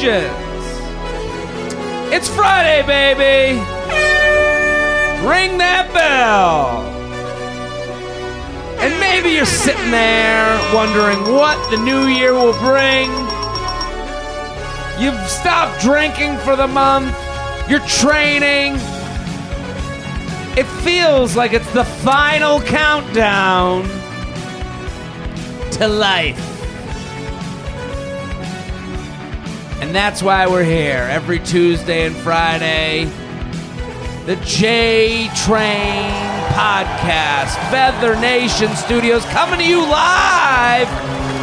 questions. It's Friday, baby. Ring that bell. And maybe you're sitting there wondering what the new year will bring. You've stopped drinking for the month. You're training. It feels like it's the final countdown to life. And that's why we're here every Tuesday and Friday. The J Train Podcast, Feather Nation Studios, coming to you live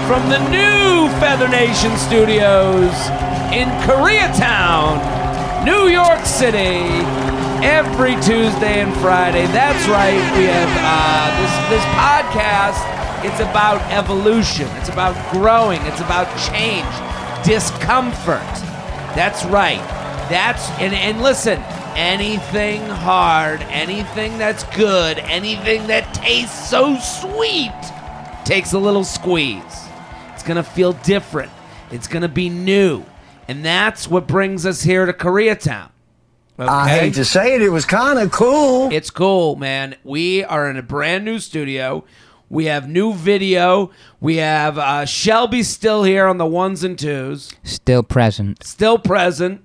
from the new Feather Nation Studios in Koreatown, New York City. Every Tuesday and Friday. That's right. We have uh, this this podcast. It's about evolution. It's about growing. It's about change, discomfort. That's right. That's and and listen. Anything hard, anything that's good, anything that tastes so sweet takes a little squeeze. It's gonna feel different. It's gonna be new, and that's what brings us here to Koreatown. Okay? I hate to say it, it was kind of cool. It's cool, man. We are in a brand new studio. We have new video. We have uh, Shelby still here on the ones and twos, Still present. still present,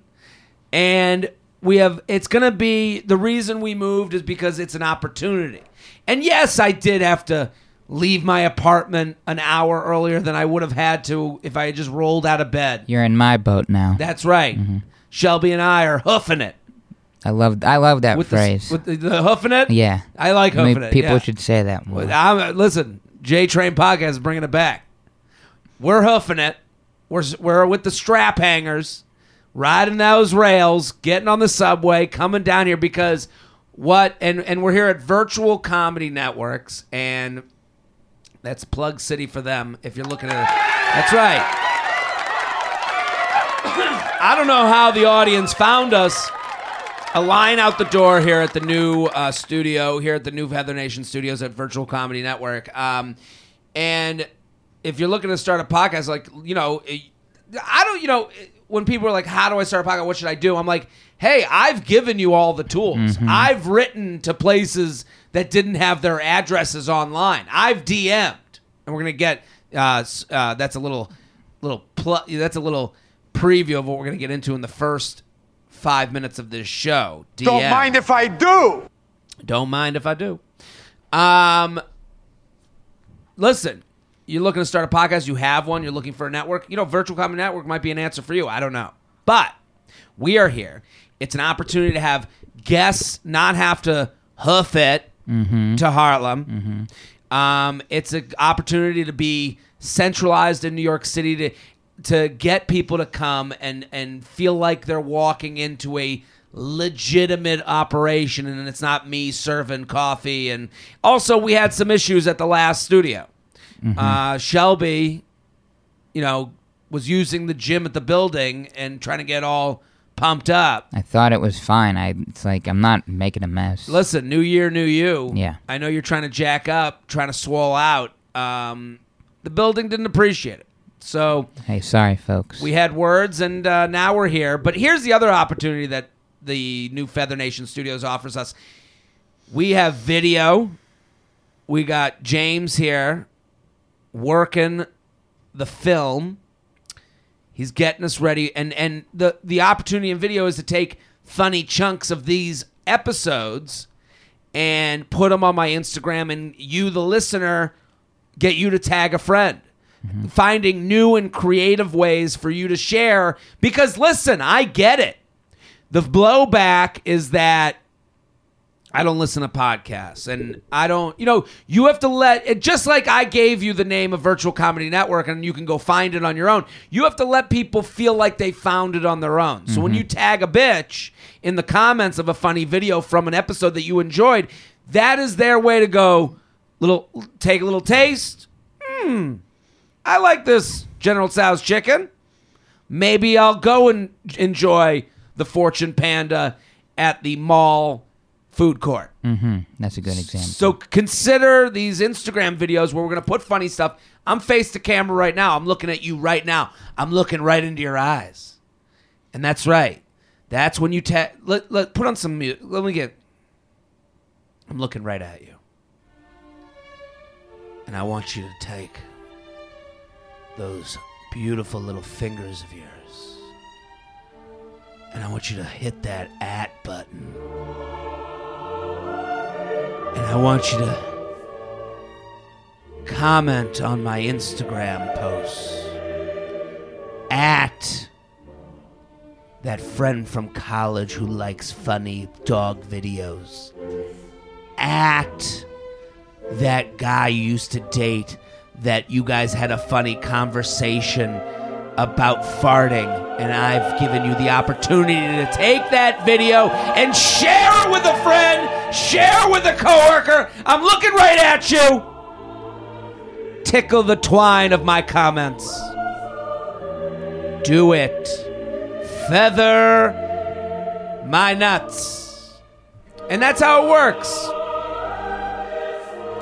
and we have. It's gonna be the reason we moved is because it's an opportunity. And yes, I did have to leave my apartment an hour earlier than I would have had to if I had just rolled out of bed. You're in my boat now. That's right. Shelby and I are hoofing it I love I love that with phrase. the, with the, the hoofing it. yeah. I like I mean, it. people yeah. should say that more. I'm, uh, listen, J Train Podcast is bringing it back. We're hoofing it. We're, we're with the strap hangers, riding those rails, getting on the subway, coming down here because what? And and we're here at Virtual Comedy Networks, and that's Plug City for them. If you're looking at it, that's right. I don't know how the audience found us a line out the door here at the new uh, studio here at the new Feather Nation Studios at Virtual Comedy Network. Um, and if you're looking to start a podcast, like you know, it- I don't, you know, when people are like, "How do I start a podcast? What should I do?" I'm like, "Hey, I've given you all the tools. I've written to places that didn't have their addresses online. I've DM'd, and we're gonna get uh, uh, that's a little little pl- that's a little preview of what we're gonna get into in the first five minutes of this show. DM. Don't mind if I do. Don't mind if I do. Um, listen, you're looking to start a podcast, you have one, you're looking for a network. You know, Virtual Comedy Network might be an answer for you. I don't know. But we are here. It's an opportunity to have guests not have to hoof it to Harlem. Um, it's an opportunity to be centralized in New York City to to get people to come and and feel like they're walking into a legitimate operation and it's not me serving coffee. And also we had some issues at the last studio. Uh, shelby you know was using the gym at the building and trying to get all pumped up. I thought it was fine. I it's like I'm not making a mess. listen new year new you. Yeah. i know you're trying to jack up trying to swell out. Um, the building didn't appreciate it so hey, sorry, folks. we had words and uh, now we're here. But here's the other opportunity that the new feather nation studios offers us. We have video. We got james here working the film. He's getting us ready. And and the the opportunity in video is to take funny chunks of these episodes and put them on my instagram and you the listener get you to tag a friend finding new and creative ways for you to share because listen i get it the blowback is that I don't listen to podcasts and I don't, you know, you have to let it just like I gave you the name of Virtual Comedy Network and you can go find it on your own. You have to let people feel like they found it on their own. So when you tag a bitch in the comments of a funny video from an episode that you enjoyed, that is their way to go little take a little taste. Hmm. I like this General Tso's chicken. maybe I'll go and enjoy the Fortune Panda at the mall food court. Mm-hmm. That's a good example. So consider these Instagram videos where we're going to put funny stuff. I'm face to camera right now. I'm looking at you right now. I'm looking right into your eyes. And that's right. That's when you ta- let, let put on some music. Let me get I'm looking right at you. And I want you to take those beautiful little fingers of yours. And I want you to hit that at button. And I want you to comment on my Instagram posts at that friend from college who likes funny dog videos. At that guy you used to date that you guys had a funny conversation about farting and I've given you the opportunity to take that video and share it with a friend, share with a coworker. I'm looking right at you. Tickle the twine of my comments. Do it. Feather my nuts. And that's how it works.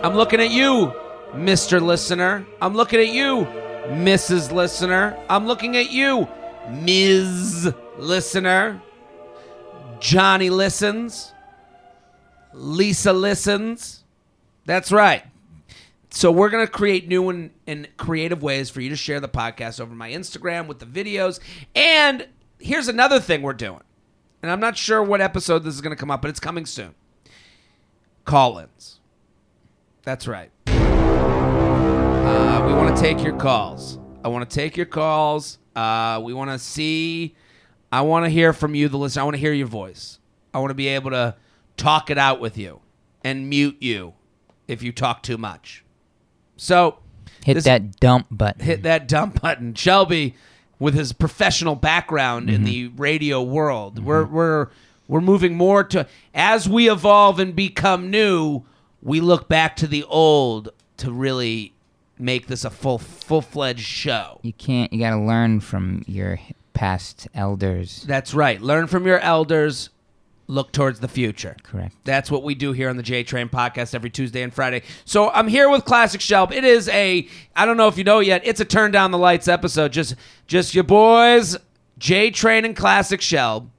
I'm looking at you, Mr. Listener. I'm looking at you, Mrs. Listener. I'm looking at you, Ms. Listener. Johnny listens. Lisa listens. That's right. So we're going to create new and, and creative ways for you to share the podcast over my Instagram with the videos. And here's another thing we're doing. And I'm not sure what episode this is going to come up, but it's coming soon. Call-ins. That's right. Uh, we want to take your calls. I want to take your calls. Uh, we want to see. I want to hear from you, the listener. I want to hear your voice. I want to be able to talk it out with you and mute you if you talk too much. So hit this- that dump button. hit that dump button. Shelby, with his professional background in the radio world, we're we're we're moving more to as we evolve and become new. We look back to the old to really make this a full full fledged show. You can't. You got to learn from your past elders. That's right. Learn from your elders. Look towards the future. Correct. That's what we do here on the J Train podcast every Tuesday and Friday. So I'm here with Classic Shelb. It is a I don't know if you know yet. It's a turn down the lights episode. Just just your boys, J Train and Classic Shelb.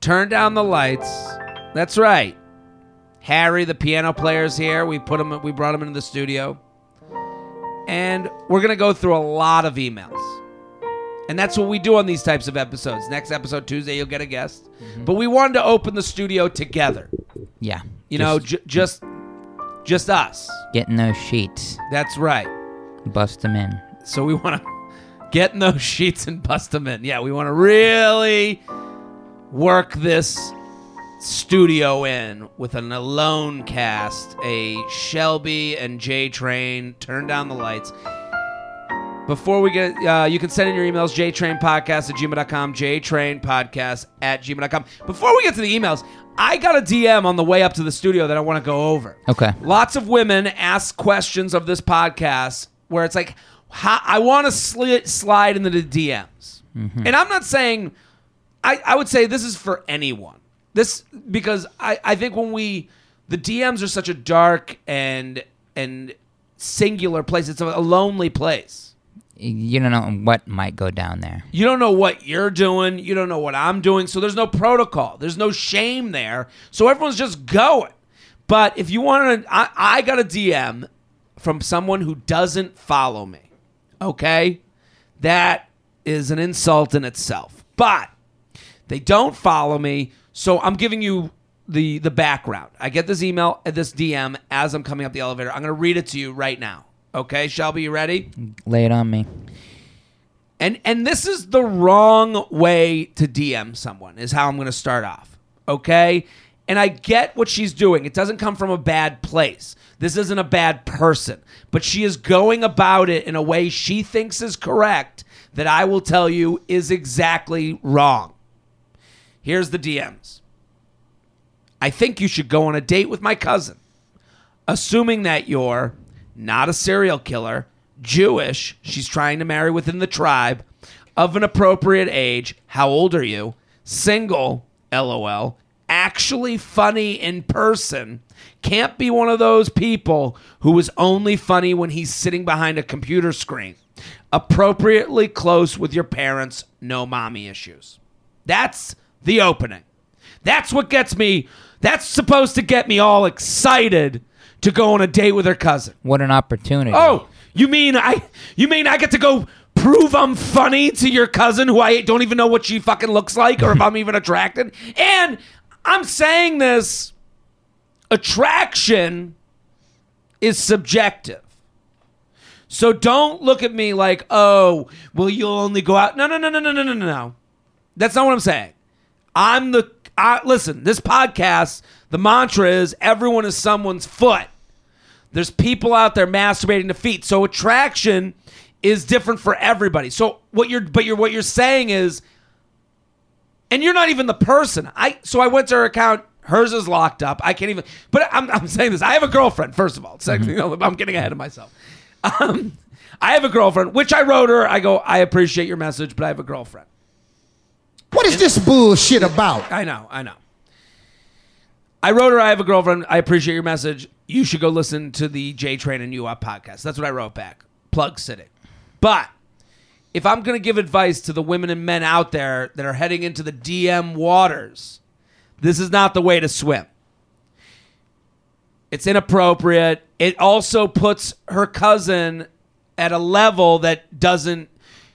Turn down the lights. That's right. Harry, the piano player's here. We put him. We brought him into the studio, and we're gonna go through a lot of emails. And that's what we do on these types of episodes. Next episode, Tuesday, you'll get a guest. Mm-hmm. But we wanted to open the studio together. Yeah. You know, Just j- just just us. getting those sheets, That's right. bust them in. So we want to get in those sheets and bust them in. Yeah, we want to really work this studio in with an alone cast, a Shelby and J Train. Turn down the lights. Before we get, uh, you can send in your emails, jtrainpodcast at gmail.com, jtrainpodcast at gmail.com. Before we get to the emails, I got a DM on the way up to the studio that I want to go over. Okay. Lots of women ask questions of this podcast where it's like, how, I want to sli- slide into the DMs. And I'm not saying, I, I would say this is for anyone. This, because I, I think when we, the DMs are such a dark and, and singular place, it's a, lonely place. You don't know what might go down there. You don't know what you're doing. You don't know what I'm doing. So there's no protocol. There's no shame there. So everyone's just going. But if you want to, I, I got a DM from someone who doesn't follow me. Okay? That is an insult in itself. But they don't follow me. So I'm giving you the, the background. I get this email, uh, this DM as I'm coming up the elevator. I'm going to read it to you right now. Okay, Shelby, you ready? Lay it on me. And and this is the wrong way to DM someone is how I'm going to start off. Okay? And I get what she's doing. It doesn't come from a bad place. This isn't a bad person, but she is going about it in a way she thinks is correct that I will tell you is exactly wrong. Here's the DMs. I think you should go on a date with my cousin, assuming that you're not a serial killer, Jewish. She's trying to marry within the tribe of an appropriate age. How old are you? Single, lol. Actually funny in person. Can't be one of those people who is only funny when he's sitting behind a computer screen. Appropriately close with your parents, no mommy issues. That's the opening. That's what gets me. That's supposed to get me all excited to go on a date with her cousin. What an opportunity. Oh, you mean I? You mean I get to go prove I'm funny to your cousin who I don't even know what she fucking looks like or if I'm even attracted? And I'm saying this attraction is subjective. So don't look at me like, "Oh, well you'll only go out." No, no, no, no, no, no, no, no. That's not what I'm saying. I'm the I, listen, this podcast, the mantra is everyone is someone's foot. There's people out there masturbating to feet. So attraction is different for everybody. So what you're but you're what you're saying is and you're not even the person. I so I went to her account. Hers is locked up. I can't even. But I'm, I'm saying this. I have a girlfriend. First of all, second, you know, I'm getting ahead of myself. Um, I have a girlfriend, which I wrote her. I go. I appreciate your message, but I have a girlfriend. What is this bullshit about? I know, I know. I wrote her, I have a girlfriend. I appreciate your message. You should go listen to the J Train and You Up podcast. That's what I wrote back. Plug City. But if I'm going to give advice to the women and men out there that are heading into the DM waters, this is not the way to swim. It's inappropriate. It also puts her cousin at a level that doesn't.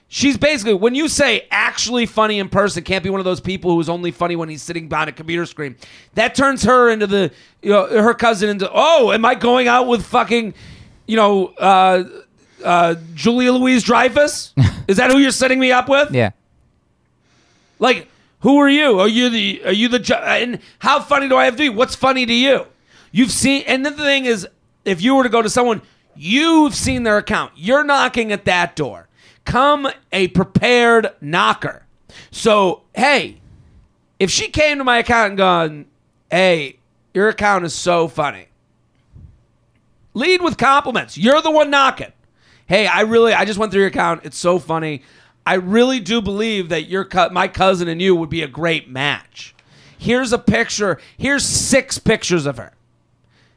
She's basically, when you say actually funny in person, can't be one of those people who is only funny when he's sitting behind a computer screen. That turns her into the, you know, her cousin into, oh, am I going out with fucking, you know, uh, uh, Julia Louise Dreyfus? is that who you're setting me up with? Yeah. Like, who are you? Are you the? Are you the? ju- And how funny do I have to be? What's funny to you? You've seen, and the thing is, if you were to go to someone, you've seen their account. You're knocking at that door. Come a prepared knocker. So, hey, if she came to my account and gone, hey, your account is so funny. Lead with compliments. You're the one knocking. Hey, I really, I just went through your account. It's so funny. I really do believe that your co- my cousin and you would be a great match. Here's a picture. Here's six pictures of her.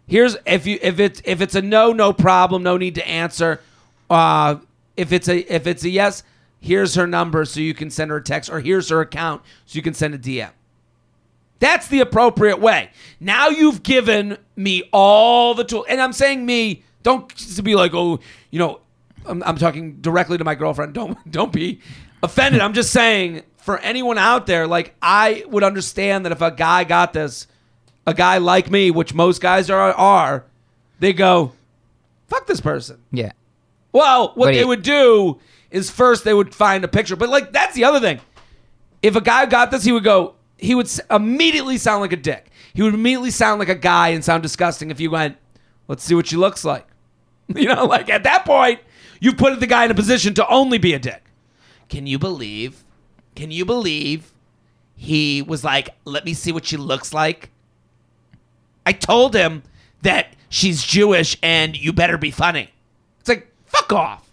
Here's if you if it's if it's a no, no problem, no need to answer. Uh, if it's a if it's a yes, here's her number so you can send her a text, or here's her account so you can send a DM. That's the appropriate way. Now you've given me all the tools, and I'm saying me. Don't be like, oh, you know, I'm, I'm talking directly to my girlfriend. Don't don't be offended. I'm just saying for anyone out there, like I would understand that if a guy got this, a guy like me, which most guys are, are they go, fuck this person. Yeah. Well, what But they he- would do is first they would find a picture. But like that's the other thing. If a guy got this, he would go. He would s- immediately sound like a dick. He would immediately sound like a guy and sound disgusting if you went, "Let's see what she looks like." You know, like at that point, you put the guy in a position to only be a dick. Can you believe? Can you believe he was like, "Let me see what she looks like." I told him that she's Jewish and you better be funny. Fuck off.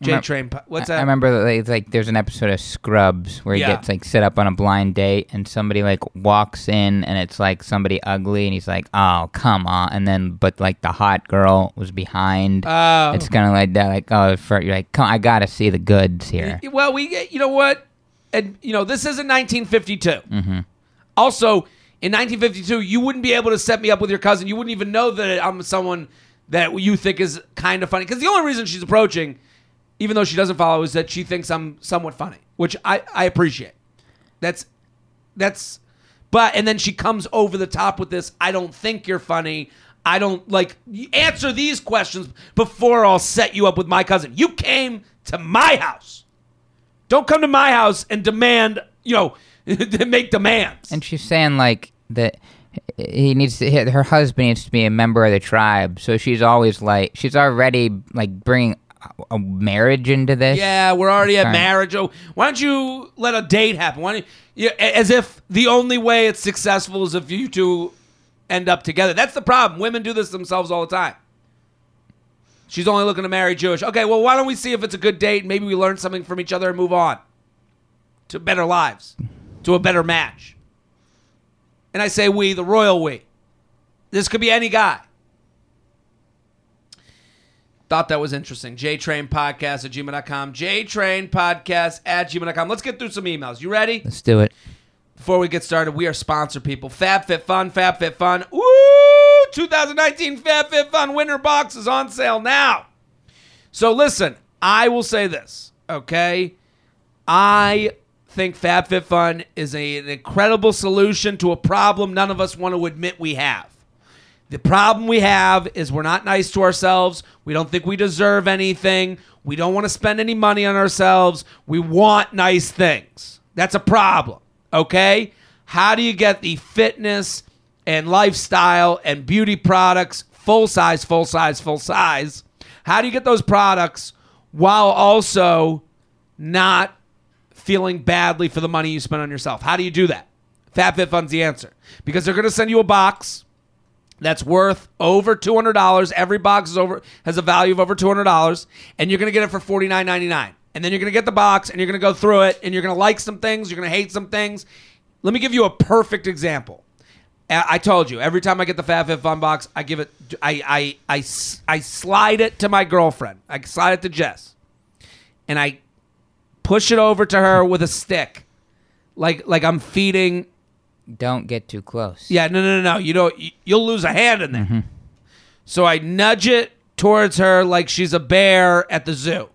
J Train. what's I- that? I remember that like, like there's an episode of Scrubs where he Yeah. gets like set up on a blind date and somebody like walks in and it's like somebody ugly and he's like, "Oh, come on." And then but like the hot girl was behind. Oh. It's kind of like that like oh, for, you're like, "Come, I got to see the goods here." Well, we get, you know what? And, you know, this isn't 1952. Mm-hmm. Also, in 1952, you wouldn't be able to set me up with your cousin. You wouldn't even know that I'm someone that you think is kind of funny. Because the only reason she's approaching, even though she doesn't follow, is that she thinks I'm somewhat funny, which I, I appreciate. That's, that's, but, and then she comes over the top with this I don't think you're funny. I don't like answer these questions before I'll set you up with my cousin. You came to my house. Don't come to my house and demand, you know, make demands. And she's saying like that he needs to her husband needs to be a member of the tribe. So she's always like she's already like bringing a- marriage into this. yeah, we're already at marriage. Oh, why don't you let a date happen? Why don't you, yeah, as if the only way it's successful is if you two end up together. That's the problem. Women do this themselves all the time. She's only looking to marry Jewish. Okay, well, why don't we see if it's a good date? Maybe we learn something from each other and move on to better lives, to a better match. And I say we, the royal we. This could be any guy. Thought that was interesting. JTrain Podcast at gmail.com. JTrain Podcast at gmail.com. Let's get through some emails. You ready? Let's do it. Before we get started, we are sponsor people. FabFitFun, FabFitFun. Woo! 2019 FabFitFun winter box is on sale now. So listen, I will say this, okay? I think FabFitFun is a, an incredible solution to a problem none of us want to admit we have. The problem we have is we're not nice to ourselves. We don't think we deserve anything. We don't want to spend any money on ourselves. We want nice things. That's a problem. Okay? How do you get the fitness and lifestyle and beauty products full size, full size, full size? How do you get those products while also not feeling badly for the money you spend on yourself? How do you do that? FabFitFun's the answer because they're going to send you a box that's worth over two hundred dollars. Every box is over has a value of over two hundred dollars, and you're gonna get it for forty nine ninety nine. And then you're gonna get the box, and you're gonna go through it, and you're gonna like some things, you're gonna hate some things. Let me give you a perfect example. I I told you every time I get the Fat Fit FabFitFun box, I give it, I, I, I slide it to my girlfriend. I slide it to Jess, and I push it over to her with a stick, like like I'm feeding Don't get too close. yeah, no, no, no, no. You don't. you- You'll lose a hand in there. Mm-hmm. So I nudge it towards her like she's a bear at the zoo,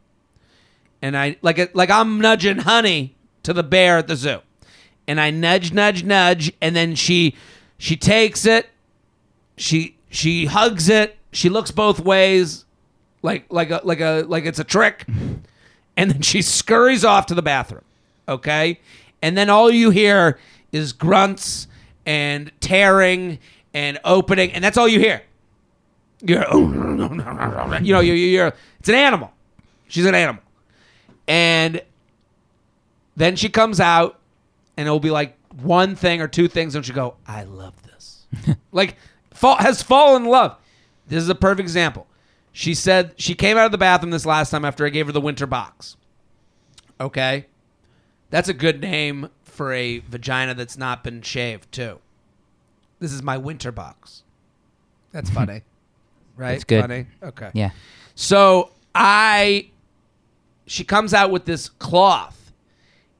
and I like it like I'm nudging Honey to the bear at the zoo, and I nudge, nudge, nudge, and then she she takes it, she she hugs it, she looks both ways, like like a like a like it's a trick, and then she scurries off to the bathroom. Okay, and then all you hear is grunts and tearing and opening, and that's all you hear. You're, you know, you're, you're, it's an animal. She's an animal, and then she comes out, and it'll be like one thing or two things, and she go, "I love this," like fall, has fallen in love. This is a perfect example. She said she came out of the bathroom this last time after I gave her the winter box. Okay, that's a good name for a vagina that's not been shaved too. This is my winter box. That's funny, right? That's good. Funny. Okay. Yeah. So I, she comes out with this cloth,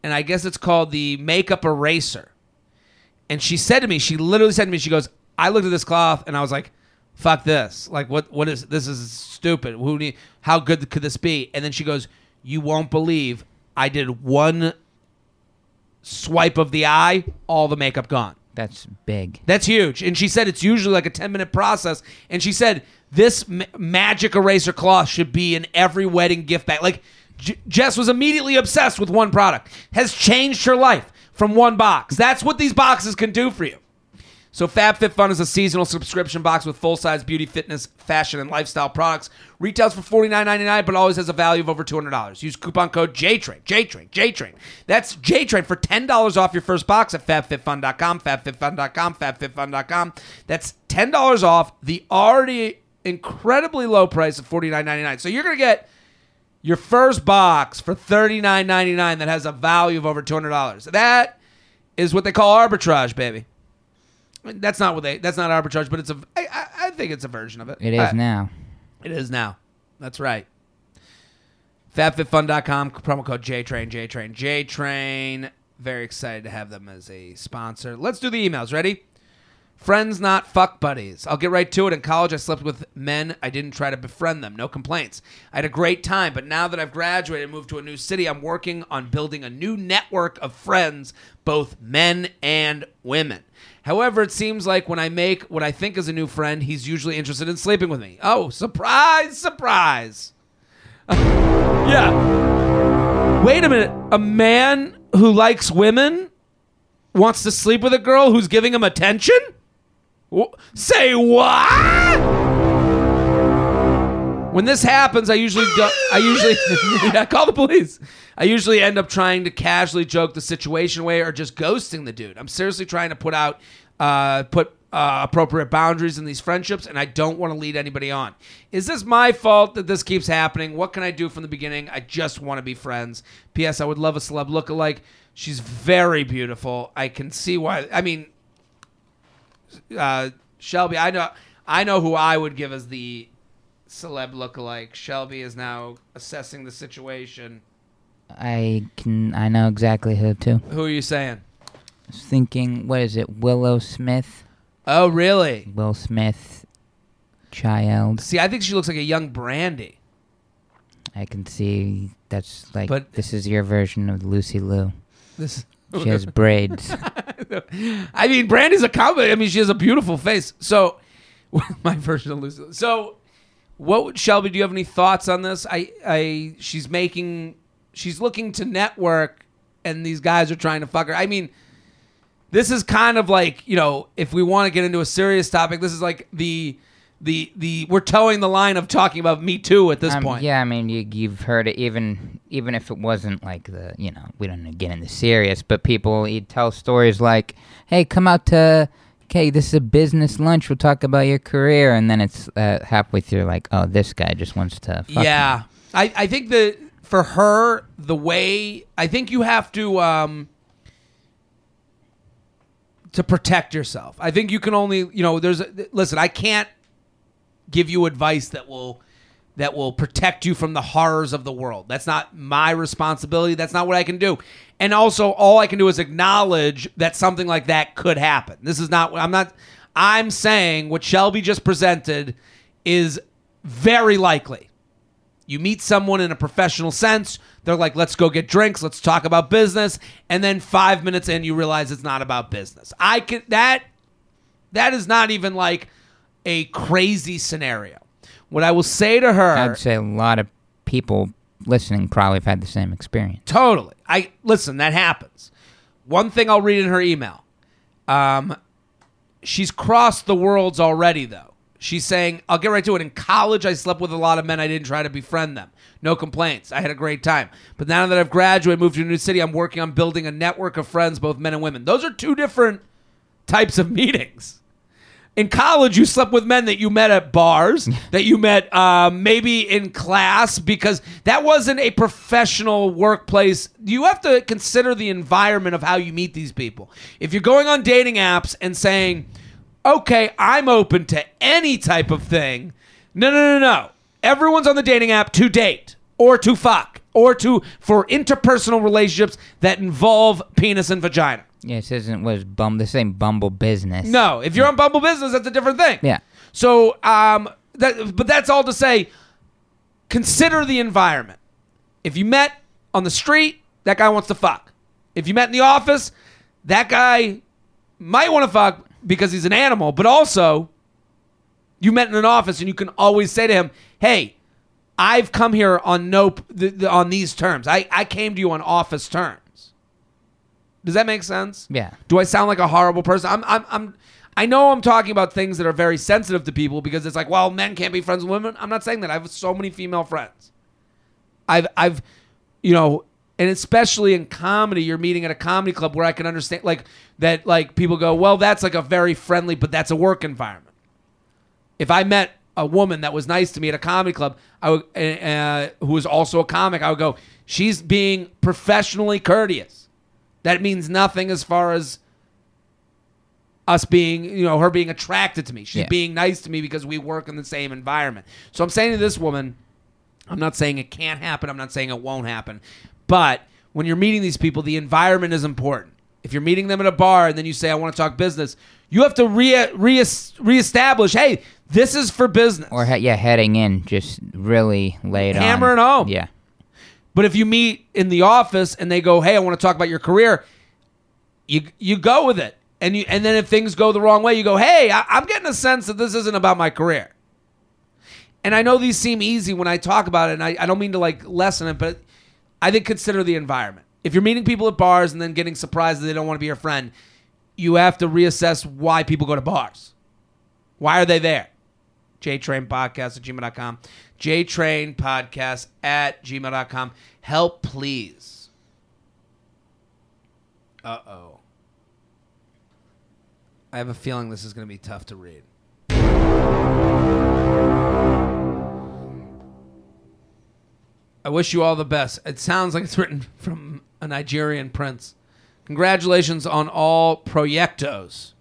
and I guess it's called the makeup eraser. And she said to me, she literally said to me, she goes, I looked at this cloth and I was like, fuck this. Like, what? What is this? Is stupid. Who need? How good could this be? And then she goes, you won't believe I did one swipe of the eye, all the makeup gone. That's big. That's huge. And she said it's usually like a 10 minute process. And she said this ma- magic eraser cloth should be in every wedding gift bag. Like J- Jess was immediately obsessed with one product, has changed her life from one box. That's what these boxes can do for you. So FabFitFun is a seasonal subscription box with full-size beauty, fitness, fashion, and lifestyle products. Retails for $49.99, but always has a value of over $200. Use coupon code JTRAIN, JTRAIN, JTRAIN. That's JTRAIN for $10 off your first box at FabFitFun.com, FabFitFun.com, FabFitFun.com. That's $10 off the already incredibly low price of $49.99. So you're going to get your first box for $39.99 that has a value of over $200. That is what they call arbitrage, baby. That's not what they. That's not arbitrage, but it's a. I, I, I think it's a version of it. It is Uh, now. It is now. That's right. FabFitFun.com promo code JTrain JTrain JTrain. Very excited to have them as a sponsor. Let's do the emails. Ready? Friends, not fuck buddies. I'll get right to it. In college, I slept with men. I didn't try to befriend them. No complaints. I had a great time, but now that I've graduated and moved to a new city, I'm working on building a new network of friends, both men and women. However, it seems like when I make what I think is a new friend, he's usually interested in sleeping with me. Oh, surprise, surprise. Uh, yeah. Wait a minute. A man who likes women wants to sleep with a girl who's giving him attention? Say what? When this happens, I usually do, I usually yeah, call the police. I usually end up trying to casually joke the situation away or just ghosting the dude. I'm seriously trying to put out uh, put uh, appropriate boundaries in these friendships, and I don't want to lead anybody on. Is this my fault that this keeps happening? What can I do from the beginning? I just want to be friends. P.S. I would love a celeb lookalike. She's very beautiful. I can see why. I mean, uh, Shelby, I know, I know who I would give as the celeb lookalike. Shelby is now assessing the situation. I can. I know exactly who too. Who are you saying? I was thinking, what is it? Willow Smith. Oh, really? Will Smith. Child. See, I think she looks like a young Brandy. I can see that's like But- this is your version of Lucy Liu. This. She has braids. I mean, Brandy's a comedy. I mean, she has a beautiful face. So, my version of Lucy. Lou. So, what would- Shelby? Do you have any thoughts on this? I, I, she's making, she's looking to network, and these guys are trying to fuck her. I mean, this is kind of like you know, if we want to get into a serious topic, this is like the, the, the. We're towing the line of talking about Me Too at this Um, point. Yeah, I mean, you, you've heard it even even if it wasn't like the you know we don't get into serious, but people he'd tell stories like, "Hey, come out to." Okay, this is a business lunch. We'll talk about your career, and then it's uh, halfway through, like, oh, this guy just wants to. Fuck yeah, I, I think that for her, the way I think you have to um to protect yourself. I think you can only, you know, there's a, listen, I can't give you advice that will that will protect you from the horrors of the world. That's not my responsibility. That's not what I can do. And also all I can do is acknowledge that something like that could happen. This is not I'm not I'm saying what Shelby just presented is very likely. You meet someone in a professional sense, they're like, let's go get drinks, let's talk about business, and then five minutes in you realize it's not about business. I can that that is not even like a crazy scenario. What I will say to her I'd say a lot of people listening probably have had the same experience. Totally. I listen. That happens. One thing I'll read in her email. Um, she's crossed the worlds already, though. She's saying, "I'll get right to it." In college, I slept with a lot of men. I didn't try to befriend them. No complaints. I had a great time. But now that I've graduated, moved to a new city, I'm working on building a network of friends, both men and women. Those are two different types of meetings. In college, you slept with men that you met at bars, that you met um, maybe in class, because that wasn't a professional workplace. You have to consider the environment of how you meet these people. If you're going on dating apps and saying, okay, I'm open to any type of thing, no, no, no, no. Everyone's on the dating app to date or to fuck or to for interpersonal relationships that involve penis and vagina. Yeah, this isn't was bum the same Bumble business. No, if you're on Bumble Business, that's a different thing. Yeah. So, um, that, but that's all to say. Consider the environment. If you met on the street, that guy wants to fuck. If you met in the office, that guy might want to fuck because he's an animal, but also you met in an office and you can always say to him, "Hey, I've come here on no th- th- on these terms. I I came to you on office terms." Does that make sense? Yeah. Do I sound like a horrible person? I'm, I'm, I'm, I know I'm talking about things that are very sensitive to people because it's like, well, men can't be friends with women. I'm not saying that. I have so many female friends. I've, I've, you know, and especially in comedy, you're meeting at a comedy club where I can understand, like, that, like, people go, well, that's like a very friendly, but that's a work environment. If I met a woman that was nice to me at a comedy club, I would, uh, who was also a comic, I would go, she's being professionally courteous. That means nothing as far as us being, you know, her being attracted to me. She's Yeah. being nice to me because we work in the same environment. So I'm saying to this woman, I'm not saying it can't happen. I'm not saying it won't happen. But when you're meeting these people, the environment is important. If you're meeting them at a bar and then you say, I want to talk business, you have to re- re- reestablish, hey, this is for business. Or yeah, heading in, just really laid it on. Hammer it home. Yeah. But if you meet in the office and they go, "Hey, I want to talk about your career," you you go with it, and you and then if things go the wrong way, you go, "Hey, I, I'm getting a sense that this isn't about my career." And I know these seem easy when I talk about it, and I, I don't mean to like lessen it, but I think consider the environment. If you're meeting people at bars and then getting surprised that they don't want to be your friend, you have to reassess why people go to bars. Why are they there? JTrain Podcast at gmail.com. JTrain Podcast at gmail.com. Help, please. Uh oh. I have a feeling this is going to be tough to read. I wish you all the best. It sounds like it's written from a Nigerian prince. Congratulations on all proyectos.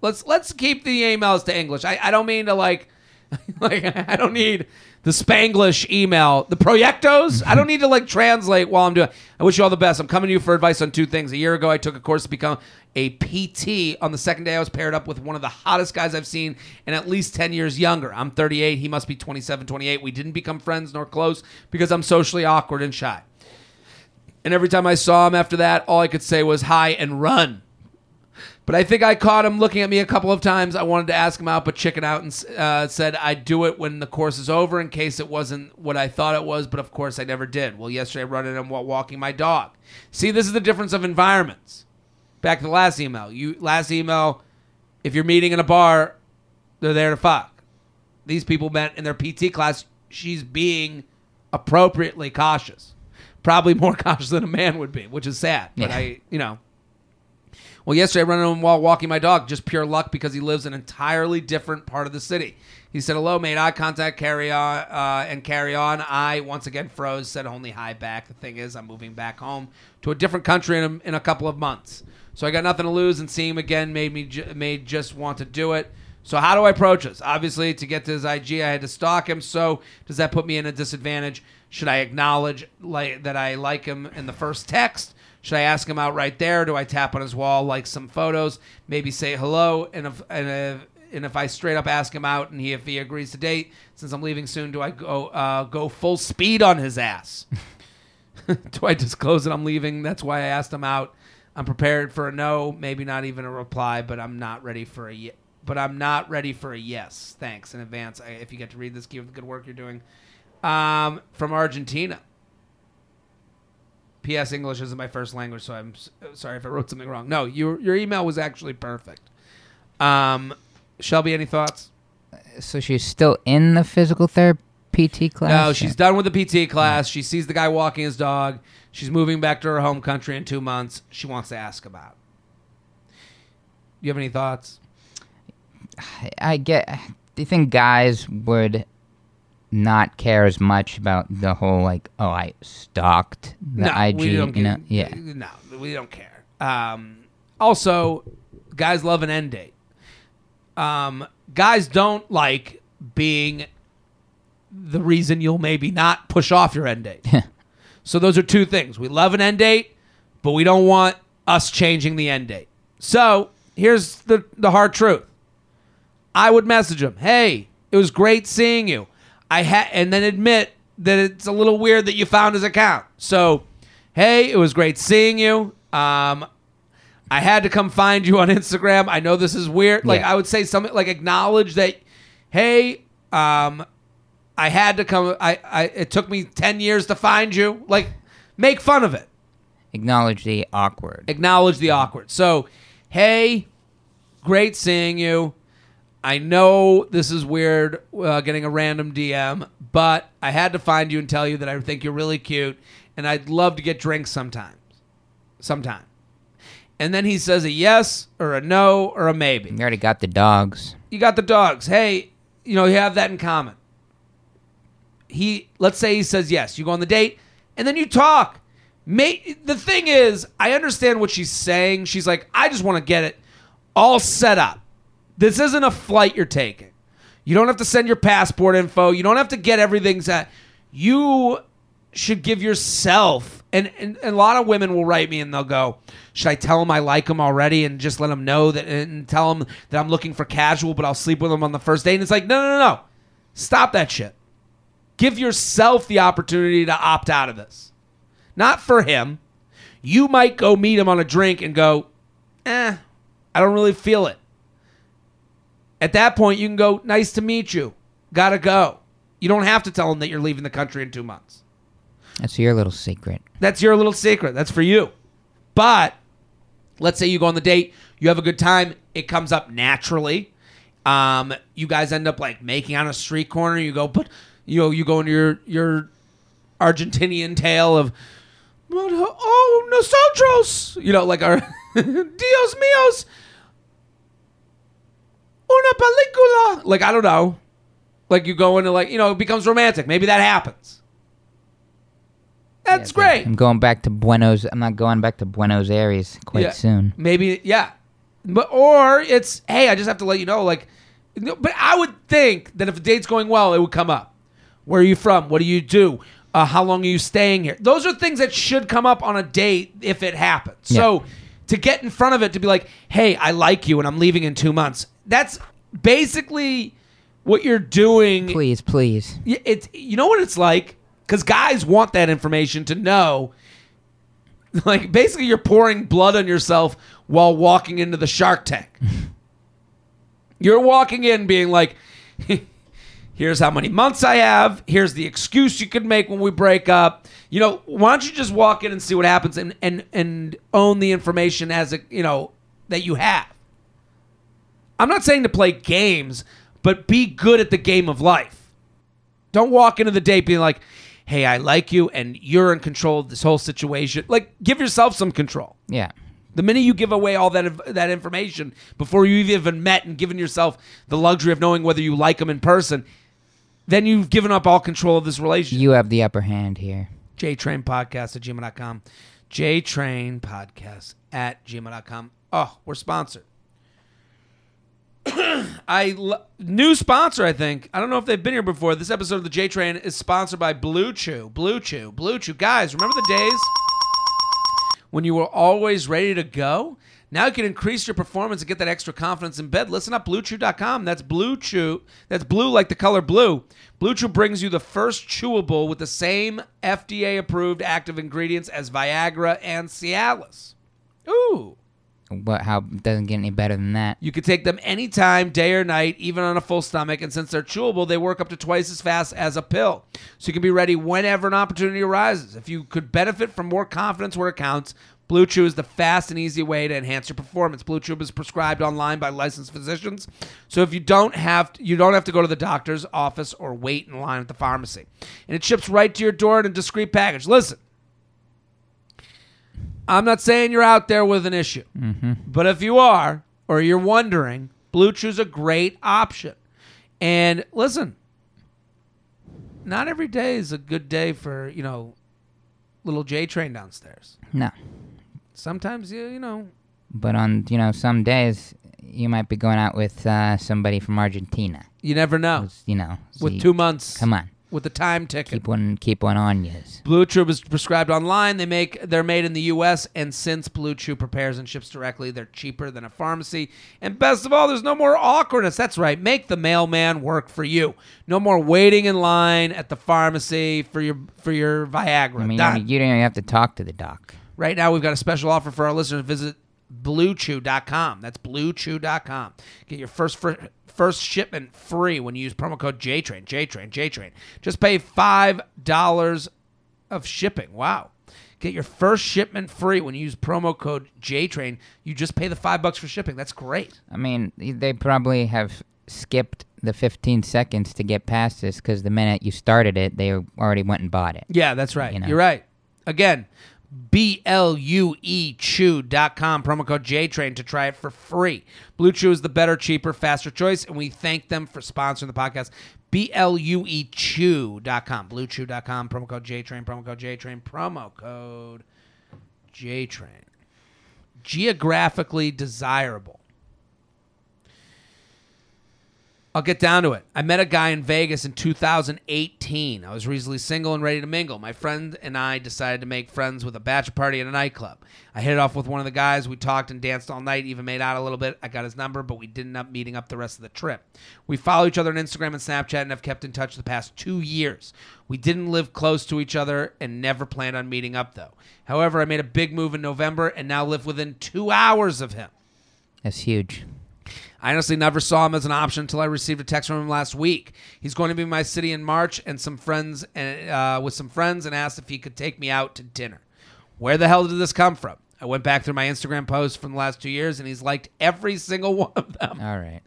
Let's let's keep the emails to English. I, I don't mean to like like I don't need the Spanglish email. The proyectos, I don't mm-hmm. need to like translate while I'm doing. I wish you all the best. I'm coming to you for advice on two things. A year ago, I took a course to become a PT. On the second day, I was paired up with one of the hottest guys I've seen and at least 10 years younger. I'm 38. He must be 27, 28. We didn't become friends nor close because I'm socially awkward and shy. And every time I saw him after that, all I could say was hi and run. But I think I caught him looking at me a couple of times. I wanted to ask him out, but chicken out and uh, said I'd do it when the course is over in case it wasn't what I thought it was. But of course, I never did. Well, yesterday I run into him while walking my dog. See, this is the difference of environments. Back to the last email. You last email. If you're meeting in a bar, they're there to fuck. These people met in their PT class. She's being appropriately cautious, probably more cautious than a man would be, which is sad. But Yeah. I, you know. Well, yesterday I ran into him while walking my dog. Just pure luck because he lives in an entirely different part of the city. He said hello, made eye contact, carry on, uh, and carry on. I once again froze, said only hi back. The thing is, I'm moving back home to a different country in a, in a couple of months, so I got nothing to lose. And seeing him again made me ju- made just want to do it. So how do I approach this? Obviously, to get to his IG, I had to stalk him. So does that put me in a disadvantage? Should I acknowledge like that I like him in the first text? Should I ask him out right there? Do I tap on his wall, like some photos, maybe say hello, and if and if, and if I straight up ask him out and he if he agrees to date, since I'm leaving soon, do I go uh, go full speed on his ass? do I disclose that I'm leaving? That's why I asked him out. I'm prepared for a no, maybe not even a reply, but I'm not ready for a ye- but I'm not ready for a yes. Thanks in advance. I, if you get to read this, keep the good work you're doing. Um, from Argentina. P.S. English isn't my first language, so I'm s- sorry if I wrote something wrong. No, your your email was actually perfect. Um, Shelby, any thoughts? So she's still in the physical therapy PT class? No, she's done with the PT class. She sees the guy walking his dog. She's moving back to her home country in two months. She wants to ask about. You have any thoughts? I- I get. Do you think guys would not care as much about the whole like, oh, I stalked the IG? we don't you know, yeah. No, we don't care. Um, also, guys love an end date. Um, guys don't like being the reason you'll maybe not push off your end date. so those are two things. We love an end date, but we don't want us changing the end date. So here's the the hard truth. I would message him, "Hey, it was great seeing you." I had, and then admit that it's a little weird that you found his account. So, hey, it was great seeing you. Um, I had to come find you on Instagram. I know this is weird. Like Yeah. I would say something like acknowledge that, hey, um, I had to come. I, I it took me ten years to find you. Like, make fun of it. Acknowledge the awkward. Acknowledge the awkward. So, hey, great seeing you. I know this is weird, uh, getting a random DM, but I had to find you and tell you that I think you're really cute, and I'd love to get drinks sometimes, sometime. And then he says a yes or a no or a maybe. You already got the dogs. You got the dogs. Hey, you know you have that in common. He, let's say he says yes. You go on the date, and then you talk. May, the thing is, I understand what she's saying. She's like, I just want to get it all set up. This isn't a flight you're taking. You don't have to send your passport info. You don't have to get everything set. You should give yourself, and, and, and a lot of women will write me and they'll go, Should I tell him I like him already and just let him know that, and tell him that I'm looking for casual, but I'll sleep with him on the first date? And it's like, No, no, no, no. Stop that shit. Give yourself the opportunity to opt out of this. Not for him. You might go meet him on a drink and go, eh, I don't really feel it. At that point, you can go, nice to meet you. Gotta go. You don't have to tell them that you're leaving the country in two months. That's your little secret. That's your little secret. That's for you. But let's say you go on the date, you have a good time, it comes up naturally. Um, you guys end up like making on a street corner. You go, but you know, you go into your your Argentinian tale of oh nosotros, you know, like our Dios míos. Una película. Like I don't know. Like you go into like you know it becomes romantic. Maybe that happens. That's Yeah, great. I'm going back to Buenos. I'm not going back to Buenos Aires quite Yeah. soon. Maybe yeah, but or it's hey, I just have to let you know. Like, no, but I would think that if a date's going well, it would come up. Where are you from? What do you do? Uh, how long are you staying here? Those are things that should come up on a date if it happens. So to get in front of it, to be like, hey, I like you, and I'm leaving in two months. That's basically what you're doing. Please, please. It's you know what it's like because guys want that information to know. Like basically, you're pouring blood on yourself while walking into the Shark Tank. you're walking in being like, "Here's how many months I have. Here's the excuse you could make when we break up." You know, why don't you just walk in and see what happens and and and own the information as a you know that you have. I'm not saying to play games, but be good at the game of life. Don't walk into the date being like, hey, I like you and you're in control of this whole situation. Like, give yourself some control. Yeah. The minute you give away all that that information before you've even met and given yourself the luxury of knowing whether you like them in person, then you've given up all control of this relationship. You have the upper hand here. JTrain Podcast at gmail.com. JTrain Podcast at gmail.com. Oh, we're sponsored. I new sponsor, I think. I don't know if they've been here before. This episode of the J Train is sponsored by Blue Chew. Blue Chew. Blue Chew. Guys, remember the days when you were always ready to go? Now you can increase your performance and get that extra confidence in bed. Listen up, bluechew.com. That's Blue Chew. That's blue like the color blue. Blue Chew brings you the first chewable with the same FDA approved active ingredients as Viagra and Cialis. Ooh. What? How doesn't get any better than that? You can take them anytime, day or night, even on a full stomach. And since they're chewable, they work up to twice as fast as a pill. So you can be ready whenever an opportunity arises. If you could benefit from more confidence where it counts, Blue Chew is the fast and easy way to enhance your performance. Blue Chew is prescribed online by licensed physicians, so if you don't have you don't have to go to the doctor's office or wait in line at the pharmacy, and it ships right to your door in a discreet package. Listen, I'm not saying you're out there with an issue, but if you are or you're wondering, Blue Chew's a great option. And listen, not every day is a good day for you know little J train downstairs. No. Sometimes you you know But on you know some days you might be going out with uh, somebody from Argentina. you never know. You know. so With you- two months, Come on. With the time ticket. Keep one. Keep one on yous. Blue Chew is prescribed online. They make they're made in the U.S. and since Blue Chew prepares and ships directly, they're cheaper than a pharmacy. And best of all, there's no more awkwardness. That's right. Make the mailman work for you. No more waiting in line at the pharmacy for your for your Viagra. I mean, Done. you, you don't even have to talk to the doc. Right now, we've got a special offer for our listeners. Visit bluechew.com. That's bluechew.com. Get your first fir- first shipment free when you use promo code JTRAIN. JTRAIN. JTRAIN. Just pay $5 of shipping. Wow. Get your first shipment free when you use promo code JTRAIN. You just pay the 5 bucks for shipping. That's great. I mean, they probably have skipped the 15 seconds to get past this because the minute you started it, they already went and bought it. Yeah, that's right. You know. You're right. Again, B L U E Chew.com, promo code JTrain to try it for free. Blue Chew is the better, cheaper, faster choice, and we thank them for sponsoring the podcast. B L U E Chew.com, BlueChew.com, promo code JTrain, promo code JTrain, promo code JTrain. Geographically desirable. I'll get down to it. I met a guy in Vegas in 2018. I was recently single and ready to mingle. My friend and I decided to make friends with a bachelor party at a nightclub. I hit it off with one of the guys. We talked and danced all night, even made out a little bit. I got his number, but we didn't end up meeting up the rest of the trip. We follow each other on Instagram and Snapchat and have kept in touch the past two years. We didn't live close to each other and never planned on meeting up, though. However, I made a big move in November and now live within two hours of him. That's huge. I honestly never saw him as an option until I received a text from him last week. He's going to be in my city in March and some friends and uh, with some friends and asked if he could take me out to dinner. Where the hell did this come from? I went back through my Instagram posts from the last two years and he's liked every single one of them. All right.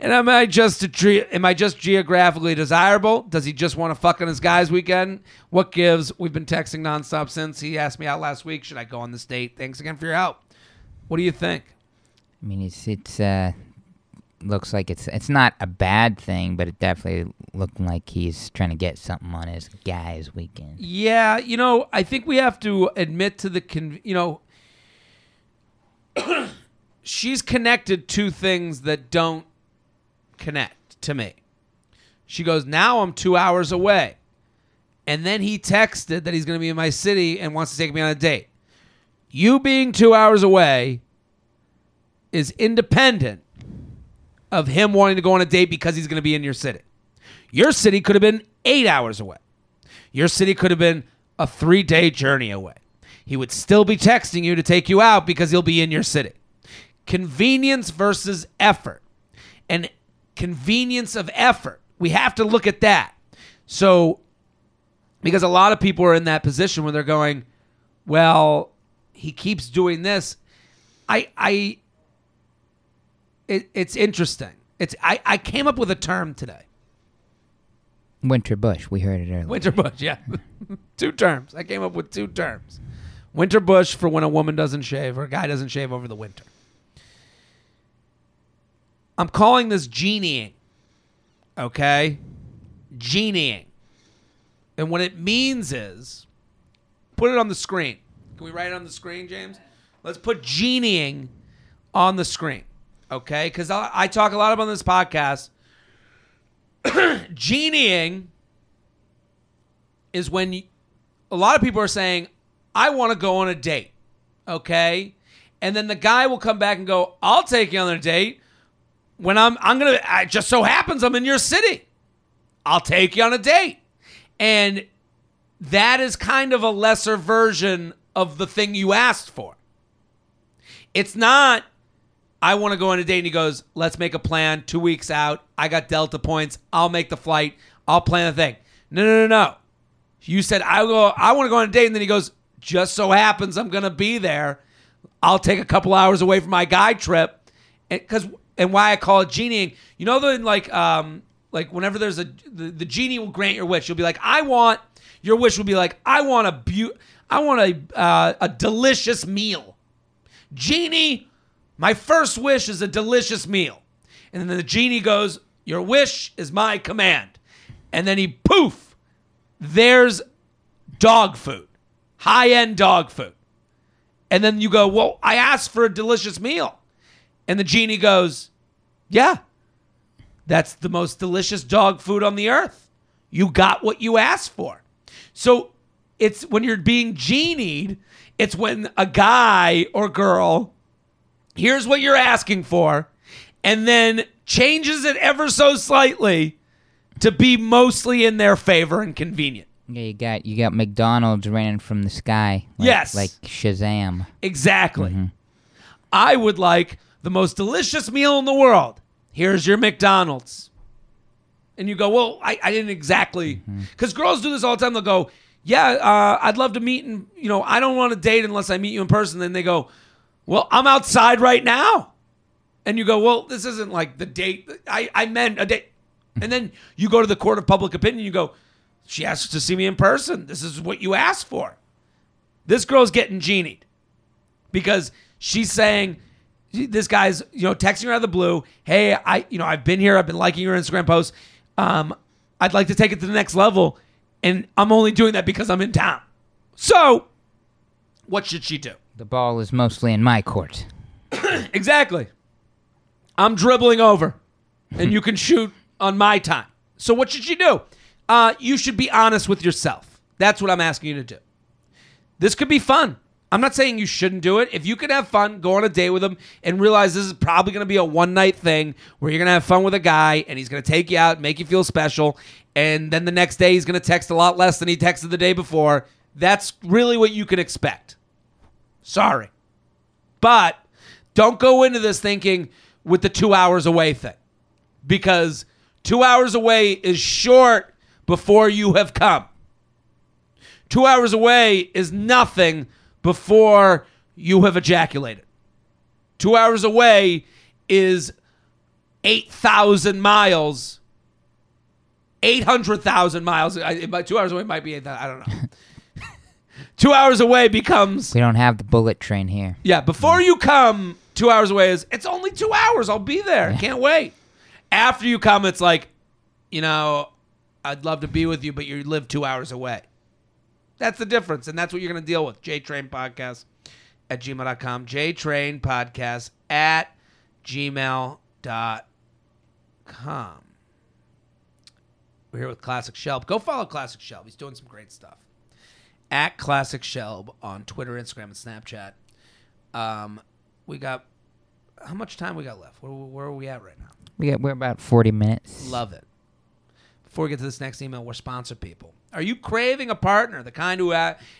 And am I just a am I just geographically desirable? Does he just want to fuck on his guys weekend? What gives? We've been texting nonstop since he asked me out last week. Should I go on this date? Thanks again for your help. What do you think? I mean, it's it's uh, looks like it's it's not a bad thing, but it definitely looked like he's trying to get something on his guys weekend. Yeah, you know, I think we have to admit to the con- you know she's connected to things that don't connect to me. She goes, "Now I'm 2 hours away." And then he texted that he's going to be in my city and wants to take me on a date. You being 2 hours away is independent of him wanting to go on a date because he's going to be in your city. Your city could have been 8 hours away. Your city could have been a three day journey away. He would still be texting you to take you out because he'll be in your city. Convenience versus effort. And convenience of effort. We have to look at that. So, because a lot of people are in that position where they're going, well, he keeps doing this. I, I, it, it's interesting. It's I, I came up with a term today. Winter Bush, we heard it earlier. Winter bush, yeah. two terms. I came up with two terms. Winter bush for when a woman doesn't shave or a guy doesn't shave over the winter. I'm calling this genieing. Okay? Genieing. And what it means is put it on the screen. Can we write it on the screen, James? Let's put genieing on the screen. Okay? Because I, I talk a lot about this podcast. genieing is when you, a lot of people are saying, I want to go on a date. Okay? And then the guy will come back and go, I'll take you on a date when I'm I'm gonna it just so happens I'm in your city. I'll take you on a date. And that is kind of a lesser version of the thing you asked for. It's not I want to go on a date and he goes, let's make a plan two weeks out. I got Delta points. I'll make the flight. I'll plan the thing. No, no, no, no. You said I go I want to go on a date, and then he goes, just so happens I'm gonna be there. I'll take a couple hours away from my guy trip. Because and why I call it genieing. You know, the like, um, like whenever there's a the, the genie will grant your wish. You'll be like, I want your wish will be like, I want a beau- I want a uh, a delicious meal. Genie, my first wish is a delicious meal, and then the genie goes, your wish is my command, and then he poof, there's dog food, high end dog food, and then you go, well, I asked for a delicious meal. And the genie goes, Yeah, that's the most delicious dog food on the earth. You got what you asked for. So it's when you're being genied, it's when a guy or girl here's what you're asking for and then changes it ever so slightly to be mostly in their favor and convenient. Yeah, you got you got McDonald's raining from the sky. Like, Yes. like Shazam. Exactly. I would like the most delicious meal in the world. Here's your McDonald's. And you go, well, I, I didn't exactly. Because girls do this all the time. They'll go, yeah, uh, I'd love to meet, and, you know, I don't want to date unless I meet you in person. Then they go, well, I'm outside right now. And you go, well, this isn't like the date. I, I meant a date. And then you go to the court of public opinion. You go, she asked to see me in person. This is what you asked for. This girl's getting genied because she's saying this guy's you know texting her out of the blue hey i you know i've been here i've been liking your instagram posts um i'd like to take it to the next level and i'm only doing that because i'm in town so what should she do The ball is mostly in my court. exactly i'm dribbling over and you can shoot on my time so what should you do uh you should be honest with yourself that's what i'm asking you to do this could be fun. I'm not saying you shouldn't do it. If you could have fun, go on a date with him and realize this is probably going to be a one night thing where you're going to have fun with a guy and he's going to take you out, make you feel special, and then the next day he's going to text a lot less than he texted the day before. That's really what you can expect. Sorry. But don't go into this thinking with the two hours away thing because two hours away is short before you have come. Two hours away is nothing before you have ejaculated. Two hours away is 8,000 miles. 800,000 miles. I, two hours away might be 8,000. I don't know. two hours away becomes, We don't have the bullet train here. yeah, before you come, Two hours away is it's only two hours. I'll be there. Can't wait. After you come, it's like, you know, I'd love to be with you, but you live two hours away. That's the difference, and that's what you're going to deal with. JTrain Podcast at gmail.com. JTrain Podcast at gmail.com. We're here with Classic Shelb. Go follow Classic Shelb. He's doing some great stuff. At Classic Shelb on Twitter, Instagram, and Snapchat. Um, we got how much time we got left? Where, where are we at right now? We got, we're about 40 minutes. Love it. Before we get to this next email, we're sponsor people. Are you craving a partner, the kind who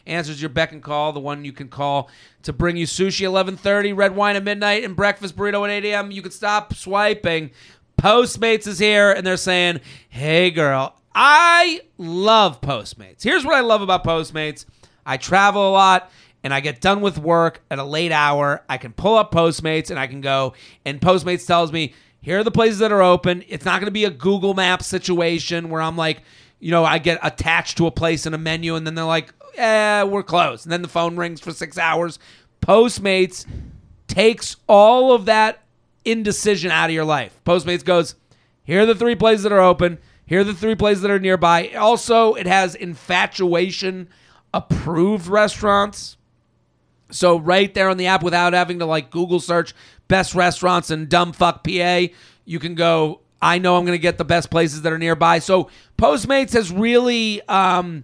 answers your beck and call, the one you can call to bring you sushi 11:30, red wine at midnight, and breakfast burrito at 8 a.m.? You can stop swiping. Postmates is here, and they're saying, "Hey, girl, I love Postmates. Here's what I love about Postmates: I travel a lot." and I get done with work at a late hour, I can pull up Postmates and I can go, and Postmates tells me, here are the places that are open. It's not going to be a Google Map situation where I'm like, you know, I get attached to a place in a menu and then they're like, eh, we're closed. And then the phone rings for six hours. Postmates takes all of that indecision out of your life. Postmates goes, here are the three places that are open. Here are the three places that are nearby. Also, it has infatuation approved restaurants. So right there on the app, without having to like Google search best restaurants in dumb fuck PA, you can go. I know I'm going to get the best places that are nearby. So Postmates has really, um,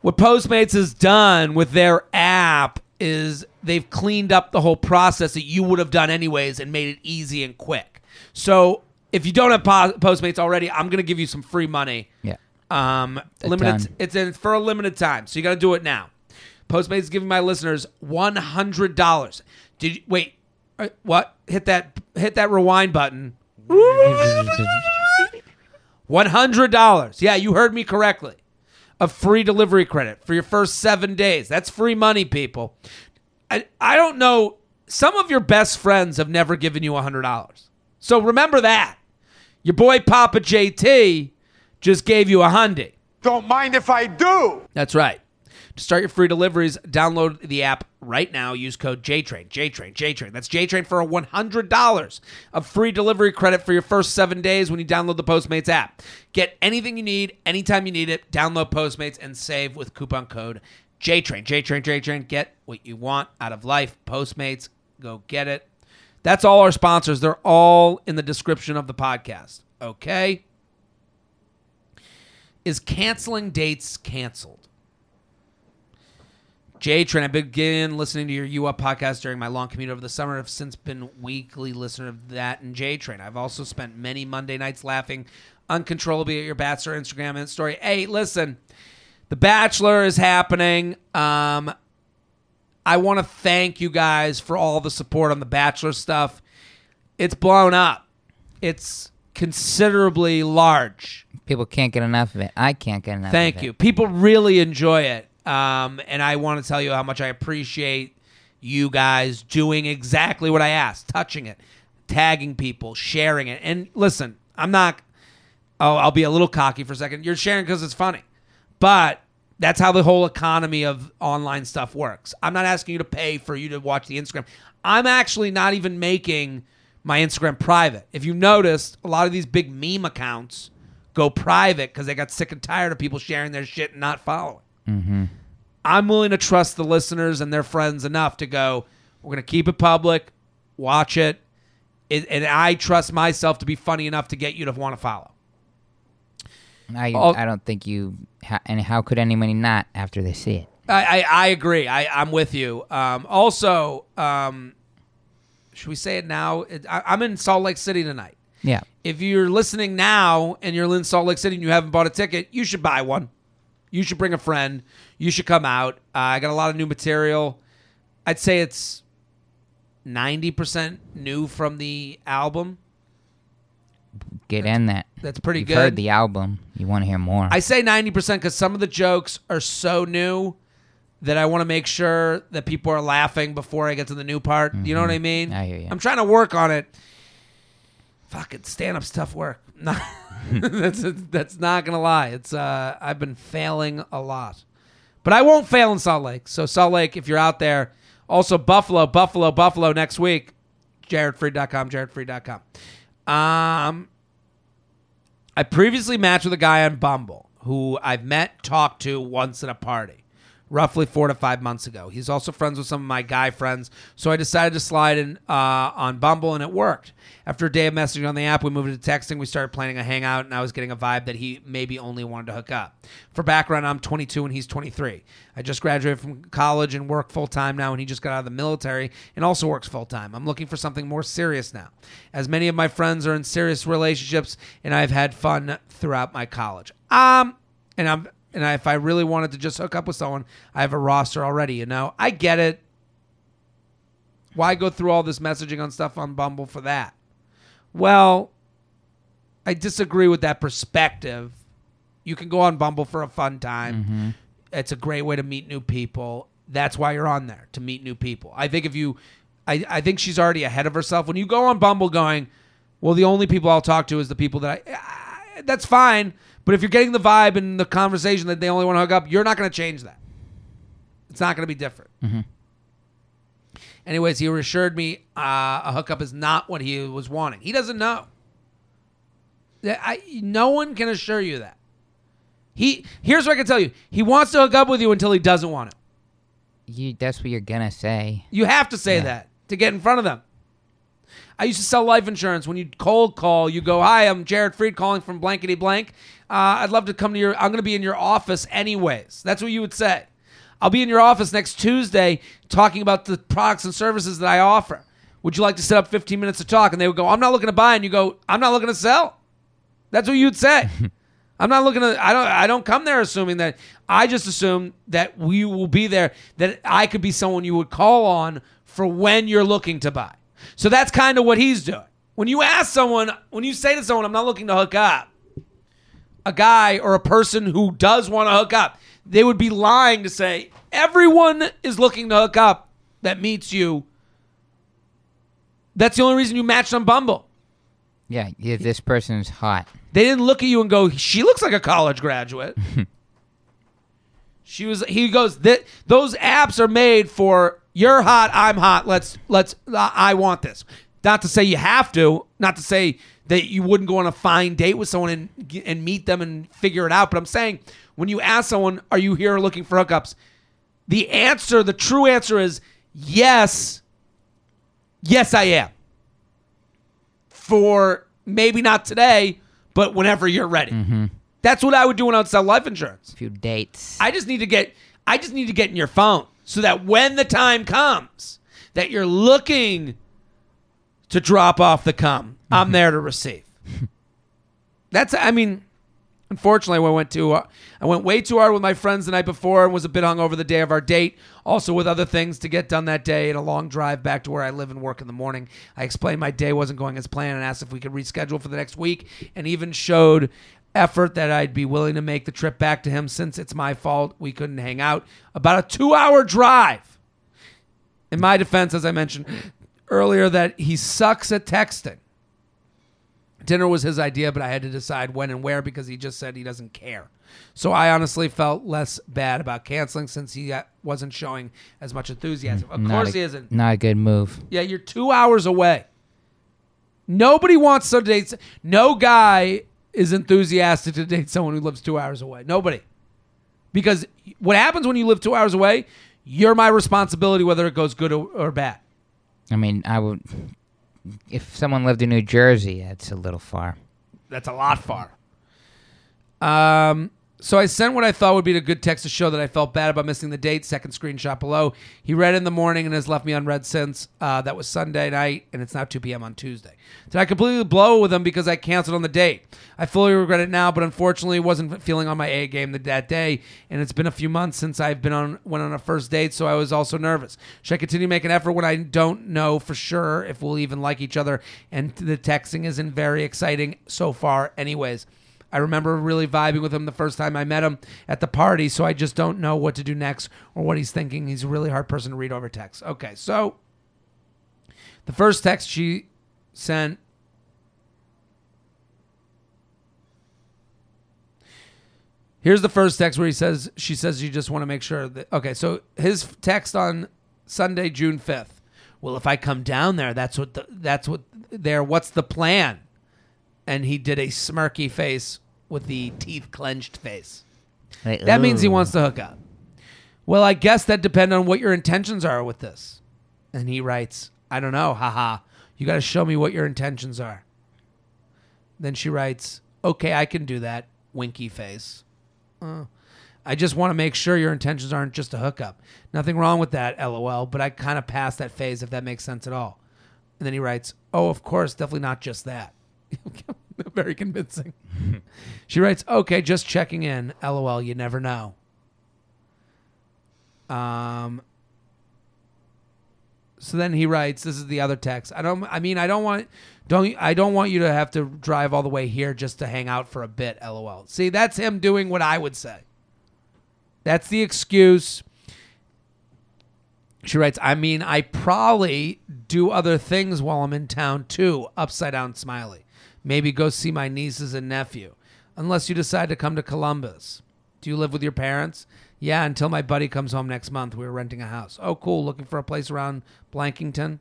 what Postmates has done with their app is they've cleaned up the whole process that you would have done anyways and made it easy and quick. So if you don't have Po- Postmates already, I'm going to give you some free money. Yeah. Um, A limited. ton. It's in for a limited time, so you got to do it now. Postmates is giving my listeners one hundred dollars. Did you, wait? uh, What? Hit that! Hit that rewind button. One hundred dollars. Yeah, you heard me correctly. A free delivery credit for your first seven days. That's free money, people. I I don't know. Some of your best friends have never given you hundred dollars. So remember that. Your boy Papa JT just gave you a hundred. Don't mind if I do. That's right. To start your free deliveries, download the app right now. Use code JTRAIN, JTRAIN, JTRAIN. That's JTRAIN for a $100 of free delivery credit for your first seven days when you download the Postmates app. Get anything you need, anytime you need it. Download Postmates and save with coupon code JTRAIN, JTRAIN, JTRAIN. Get what you want out of life. Postmates, go get it. That's all our sponsors. They're all in the description of the podcast. Okay? Is canceling dates canceled? JTrain, I began listening to your U Up podcast during my long commute over the summer. I've since been weekly listener of that and J Train. I've also spent many Monday nights laughing uncontrollably at your Bachelor Instagram and story. Hey, listen, The Bachelor is happening. Um, I want to thank you guys for all the support on The Bachelor stuff. It's blown up. It's considerably large. People can't get enough of it. I can't get enough Thank of it. you. People really enjoy it. Um, and I want to tell you how much I appreciate you guys doing exactly what I asked, touching it, tagging people, sharing it. And listen, I'm not, oh, I'll be a little cocky for a second. You're sharing because it's funny. But that's how the whole economy of online stuff works. I'm not asking you to pay for you to watch the Instagram. I'm actually not even making my Instagram private. If you noticed, a lot of these big meme accounts go private because they got sick and tired of people sharing their shit and not following. Mm-hmm. I'm willing to trust the listeners and their friends enough to go, we're going to keep it public, watch it, it, and I trust myself to be funny enough to get you to want to follow. I, All- I don't think you. And how could anybody not after they see it? I, I, I agree. I, I'm with you. Um, also, um, should we say it now? It, I, I'm in Salt Lake City tonight. Yeah. If you're listening now and you're in Salt Lake City and you haven't bought a ticket, you should buy one. You should bring a friend. You should come out. Uh, I got a lot of new material. I'd say it's 90% new from the album. Get in that. That's pretty You've good. heard the album. You want to hear more. I say 90% because some of the jokes are so new that I want to make sure that people are laughing before I get to the new part. You know what I mean? Mm-hmm. I hear you. I'm trying to work on it. Fucking stand up's tough work. No, that's that's not gonna lie. It's uh, I've been failing a lot, but I won't fail in Salt Lake. So Salt Lake, if you're out there, Also, Buffalo, Buffalo, Buffalo next week. JaredFreid.com, JaredFreid.com. Um, I previously matched with a guy on Bumble who I've met, talked to once at a party, roughly four to five months ago. He's also friends with some of my guy friends, so I decided to slide in uh, on Bumble, and it worked. After a day of messaging on the app, we moved into texting. We started planning a hangout, and I was getting a vibe that he maybe only wanted to hook up. For background, I'm 22 and he's 23. I just graduated from college and work full time now, and he just got out of the military and also works full time. I'm looking for something more serious now, as many of my friends are in serious relationships, and I've had fun throughout my college. Um, and I'm and if I really wanted to just hook up with someone, I have a roster already. You know, I get it. Why go through all this messaging on stuff on Bumble for that? Well, I disagree with that perspective. You can go on Bumble for a fun time. Mm-hmm. It's a great way to meet new people. That's why you're on there to meet new people. I think if you, I, I think she's already ahead of herself. When you go on Bumble going, well, the only people I'll talk to is the people that I, I that's fine. But if you're getting the vibe and the conversation that they only want to hook up, you're not going to change that. It's not going to be different. Anyways, he assured me uh, a hookup is not what he was wanting. He doesn't know. I, no one can assure you that. He here's what I can tell you. He wants to hook up with you until he doesn't want it. You, that's what you're gonna say. You have to say Yeah. that to get in front of them. I used to sell life insurance. When you cold call, you go, "Hi, I'm Jared Freid calling from blankety blank. Uh, I'd love to come to your. I'm going to be in your office anyways." That's what you would say. I'll be in your office next Tuesday talking about the products and services that I offer. Would you like to set up 15 minutes to talk? And they would go, "I'm not looking to buy," and you go, "I'm not looking to sell." That's what you'd say. I'm not looking to. I don't. I don't come there assuming that. I just assume that we will be there. That I could be someone you would call on for when you're looking to buy. So that's kind of what he's doing. When you ask someone, when you say to someone, "I'm not looking to hook up," a guy or a person who does want to hook up, they would be lying to say everyone is looking to hook up that meets you. That's the only reason you matched on Bumble. Yeah, yeah this person's hot. They didn't look at you and go, "She looks like a college graduate." she was. He goes, that "Those apps are made for you're hot, I'm hot. Let's let's. I want this." Not to say you have to. Not to say that you wouldn't go on a fine date with someone and and meet them and figure it out. But I'm saying when you ask someone, "Are you here looking for hookups?" The answer, the true answer is yes. Yes, I am. For maybe not today, but whenever you're ready. Mm-hmm. That's what I would do when I would sell life insurance. A few dates. I just need to get I just need to get in your phone so that when the time comes that you're looking to drop off the cum, I'm there to receive. That's I mean, unfortunately, I went too uh, I went way too hard with my friends the night before and was a bit hungover the day of our date. Also with other things to get done that day and a long drive back to where I live and work in the morning. I explained my day wasn't going as planned and asked if we could reschedule for the next week and even showed effort that I'd be willing to make the trip back to him since it's my fault we couldn't hang out. About a 2-hour drive. In my defense as I mentioned earlier that he sucks at texting. Dinner was his idea, but I had to decide when and where because he just said he doesn't care. So I honestly felt less bad about canceling since he uh, wasn't showing as much enthusiasm. Of Not course a- he isn't. Not a good move. Yeah, you're two hours away. Nobody wants to date. No guy is enthusiastic to date someone who lives two hours away. Nobody. Because what happens when you live two hours away, you're my responsibility whether it goes good or, or bad. I mean, I would. If someone lived in New Jersey, that's a little far. That's a lot far. Um, so I sent what I thought would be a good text to show that I felt bad about missing the date. Second screenshot below. He read in the morning and has left me unread since. Uh, that was Sunday night, and it's now 2 p.m. on Tuesday. Did I completely blow with him because I canceled on the date? I fully regret it now, but unfortunately, wasn't feeling on my A game that, day, and it's been a few months since I've been on went on a first date, so I was also nervous. Should I continue making effort when I don't know for sure if we'll even like each other? And the texting isn't very exciting so far, anyways. I remember really vibing with him the first time I met him at the party, so I just don't know what to do next or what he's thinking. He's a really hard person to read over text. Okay, so the first text she sent Here's the first text where he says she says you just want to make sure that okay, so his text on Sunday, June 5th. Well, if I come down there, that's what the, that's what there what's the plan? And he did a smirky face with the teeth clenched face. Like, That means he ooh. wants to hook up. Well, I guess that depends on what your intentions are with this. And he writes, I don't know, haha. You got to show me what your intentions are. Then she writes, Okay, I can do that. Winky face. Uh, I just want to make sure your intentions aren't just a hookup. Nothing wrong with that, lol, but I kind of passed that phase if that makes sense at all. And then he writes, Oh, of course, definitely not just that. Very convincing. she writes, Okay, just checking in. LOL, you never know. Um, so then he writes, "This is the other text. I don't. I mean, I don't want. Don't. I don't want you to have to drive all the way here just to hang out for a bit. LOL. See, that's him doing what I would say. That's the excuse. She writes, I mean, I probably do other things while I'm in town too. Upside down smiley. Maybe go see my nieces and nephew. Unless you decide to come to Columbus. Do you live with your parents? Yeah, until my buddy comes home next month. We're renting a house. Oh, cool. Looking for a place around Blankington?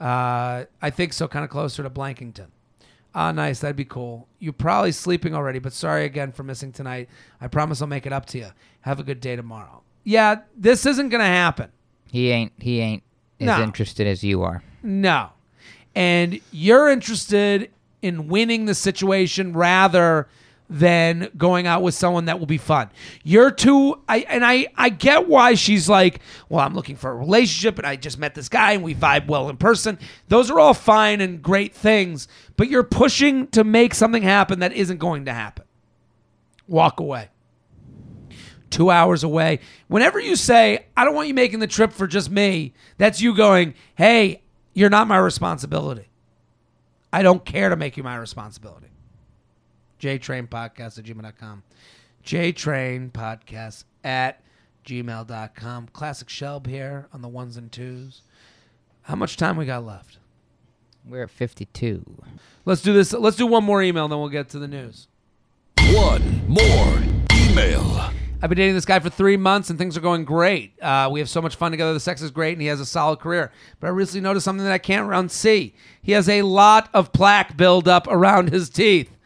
Uh, I think so, kind of closer to Blankington. Ah, nice. That'd be cool. You're probably sleeping already, but sorry again for missing tonight. I promise I'll make it up to you. Have a good day tomorrow. Yeah, this isn't going to happen. He ain't. He ain't as No. interested as you are. No. And you're interested in winning the situation rather than going out with someone that will be fun. You're too I and I I get why she's like, "Well, I'm looking for a relationship and I just met this guy and we vibe well in person." Those are all fine and great things, but you're pushing to make something happen that isn't going to happen. Walk away two hours away. Whenever you say, I don't want you making the trip for just me, that's you going, hey, you're not my responsibility. I don't care to make you my responsibility. JTrain Podcast at gmail.com. JTrain Podcast at gmail.com. Classic Shelb here on the ones and twos. How much time we got left? We're at 52. Let's do this. Let's do one more email, then we'll get to the news. One more email. I've been dating this guy for three months and things are going great. Uh, we have so much fun together. The sex is great and he has a solid career. But I recently noticed something that I can't unsee. He has a lot of plaque buildup around his teeth.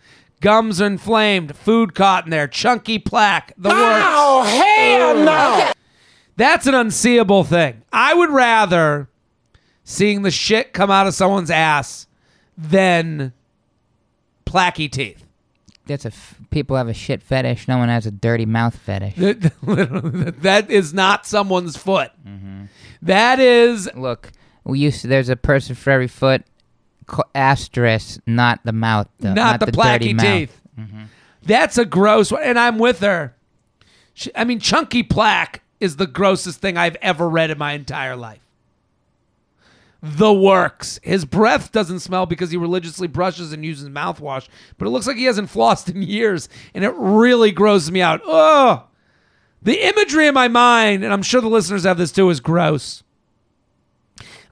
Gums are inflamed, food caught in there, chunky plaque, the works. Oh, hell no! That's an unseeable thing. I would rather seeing the shit come out of someone's ass than placky teeth. That's a. F- people have a shit fetish. No one has a dirty mouth fetish. That is not someone's foot. Mm-hmm. That is Look, we used to. There's a person for every foot. Asterisk, not the mouth. Though, not, the, dirty placky teeth. Mm-hmm. That's a gross one, and I'm with her. She, I mean, chunky plaque is the grossest thing I've ever read in my entire life. The works. His breath doesn't smell because he religiously brushes and uses mouthwash, but it looks like he hasn't flossed in years, and it really grosses me out. Ugh. The imagery in my mind, and I'm sure the listeners have this too, is gross.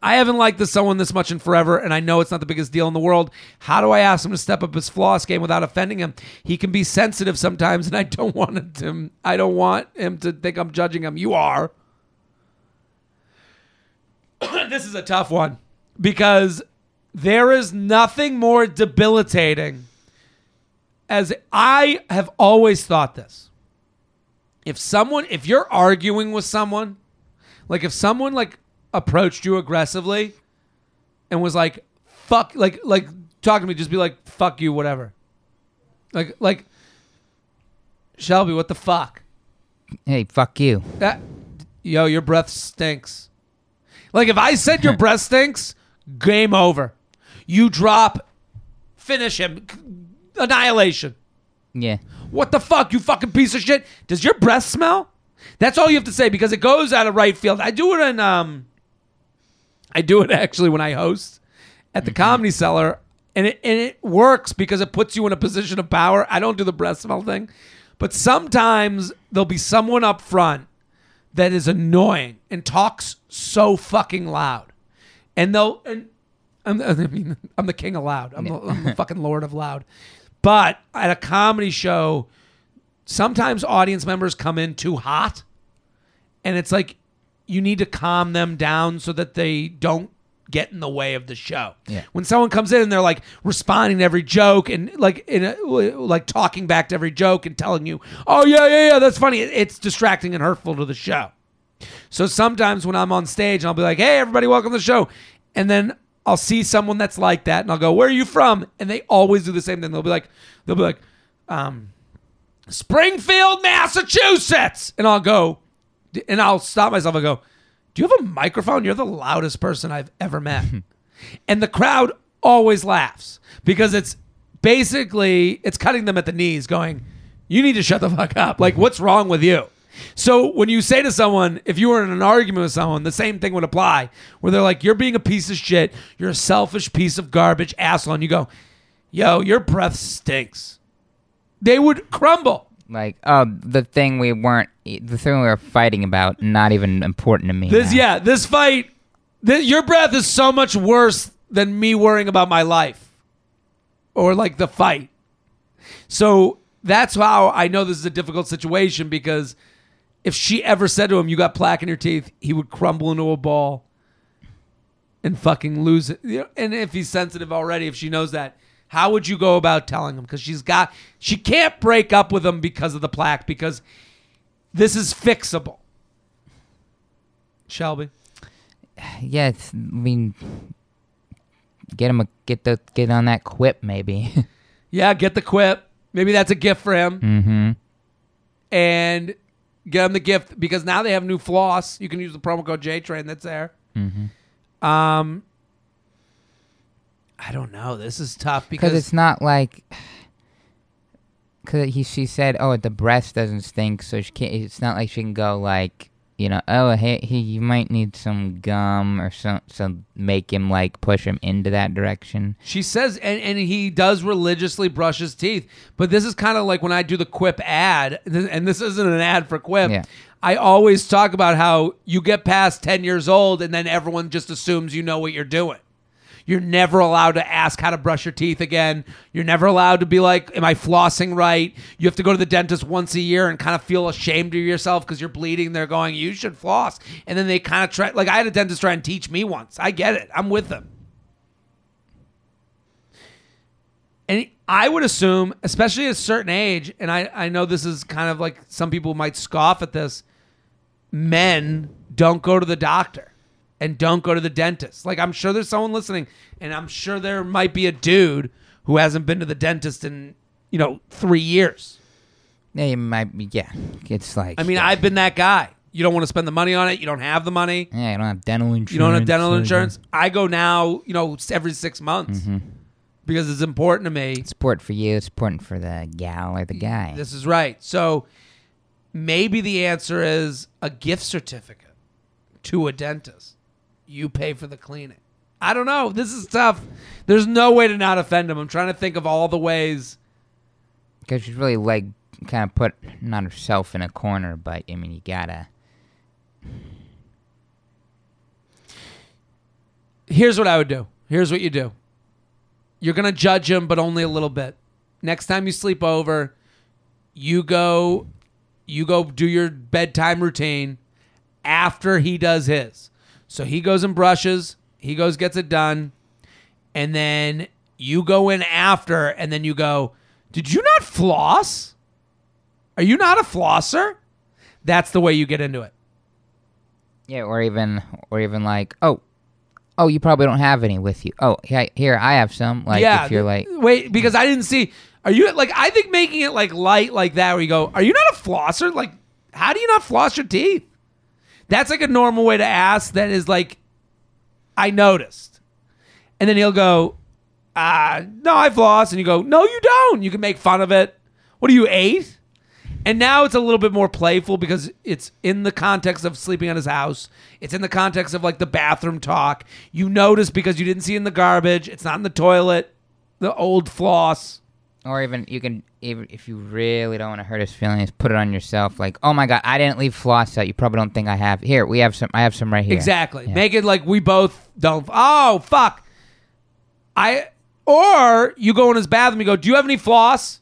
I haven't liked this someone this much in forever, and I know it's not the biggest deal in the world. How do I ask him to step up his floss game without offending him? He can be sensitive sometimes, and I don't want him. To, I don't want him to think I'm judging him. You are. this is a tough one because there is nothing more debilitating. As I have always thought this. If someone, if you're arguing with someone, like if someone like approached you aggressively and was like, fuck, like, like talking to me, just be like, fuck you, whatever. Like, like, Shelby, what the fuck? Hey, fuck you. That, yo, your breath stinks. Like if I said your breath stinks, game over. You drop, finish him, annihilation. Yeah. What the fuck, you fucking piece of shit? Does your breath smell? That's all you have to say because it goes out of right field. I do it in um I do it actually when I host at the comedy cellar and it and it works because it puts you in a position of power. I don't do the breath smell thing. But sometimes there'll be someone up front that is annoying and talks so fucking loud. And they'll and I'm, I mean, I'm the king of loud. I'm, the, I'm the fucking lord of loud. But at a comedy show, sometimes audience members come in too hot, and it's like you need to calm them down so that they don't get in the way of the show. Yeah. When someone comes in and they're like responding to every joke and like in a, like talking back to every joke and telling you, "Oh yeah, yeah, yeah, that's funny." It's distracting and hurtful to the show. So sometimes when I'm on stage, I'll be like, "Hey, everybody, welcome to the show," and then I'll see someone that's like that, and I'll go, "Where are you from?" And they always do the same thing. They'll be like, "They'll be like, um, Springfield, Massachusetts," and I'll go, and I'll stop myself and go, "Do you have a microphone? You're the loudest person I've ever met," and the crowd always laughs because it's basically it's cutting them at the knees, going, "You need to shut the fuck up. Like, what's wrong with you?" So when you say to someone, if you were in an argument with someone, the same thing would apply, where they're like, "You're being a piece of shit. You're a selfish piece of garbage, asshole," and you go, "Yo, your breath stinks." They would crumble. Like, oh, the thing we weren't, the thing we were fighting about, not even important to me. This, now. yeah, this fight, th- your breath is so much worse than me worrying about my life or like the fight. So that's how I know this is a difficult situation because if she ever said to him, "You got plaque in your teeth," he would crumble into a ball and fucking lose it. And if he's sensitive already, if she knows that, how would you go about telling him? Because she's got, she can't break up with him because of the plaque because this is fixable. Shelby. yeah. It's, I mean, get him a get the get on that quip maybe. Yeah, get the quip. Maybe that's a gift for him. mm-hmm. And get him the gift because now they have new floss. You can use the promo code JTrain that's there. Mm-hmm. Um, I don't know. This is tough Because because it's not like. Because he she said, oh, the breast doesn't stink, so she can't. It's not like she can go like, you know, oh, hey, he, you might need some gum or some, some make him like push him into that direction. she says, and, and he does religiously brush his teeth. But this is kind of like when I do the Quip ad, and this isn't an ad for Quip. Yeah. I always talk about how you get past 10 years old and then everyone just assumes you know what you're doing. You're never allowed to ask how to brush your teeth again. You're never allowed to be like, Am I flossing right? You have to go to the dentist once a year and kind of feel ashamed of yourself because you're bleeding. They're going, You should floss. And then they kind of try, like, I had a dentist try and teach me once. I get it. I'm with them. And I would assume, especially at a certain age, and I, I know this is kind of like some people might scoff at this, men don't go to the doctor and don't go to the dentist. Like I'm sure there's someone listening, and I'm sure there might be a dude who hasn't been to the dentist in, you know, three years. Yeah, you might be. Yeah, it's like. I mean, yeah. I've been that guy. You don't want to spend the money on it. You don't have the money. Yeah, you don't have dental insurance. You don't have dental insurance. I go now, you know, every six months mm-hmm. because it's important to me. It's important for you. It's important for the gal or the guy. This is right. So maybe the answer is a gift certificate to a dentist. You pay for the cleaning. I don't know. This is tough. There's no way to not offend him. I'm trying to think of all the ways. Because she's really like kind of put not herself in a corner, but I mean, you gotta. Here's what I would do. Here's what you do. You're to judge him, but only a little bit. Next time you sleep over, you go you go do your bedtime routine after he does his. So he goes and brushes, he goes gets it done, and then you go in after and then you go, "Did you not floss? Are you not a flosser?" That's the way you get into it. Yeah, or even, or even like, oh, oh, you probably don't have any with you. Oh, here, here I have some. Like, yeah, if you're like, wait, because I didn't see. Are you like? I think making it like light like that, where you go, "Are you not a flosser?" Like, how do you not floss your teeth? That's like a normal way to ask. That is like, I noticed, and then he'll go, "Ah, no, I've lost. and you go, "No, you don't." You can make fun of it. What are you eight? And now it's a little bit more playful because it's in the context of sleeping at his house. It's in the context of like the bathroom talk. You notice because you didn't see in the garbage. It's not in the toilet. The old floss. Or even you can, even if you really don't want to hurt his feelings, put it on yourself. Like, oh my god, I didn't leave floss out. You probably don't think I have. Here, we have some. I have some right here. Exactly. Yeah. Make it like we both don't. Oh fuck. I or you go in his bathroom. You go. Do you have any floss?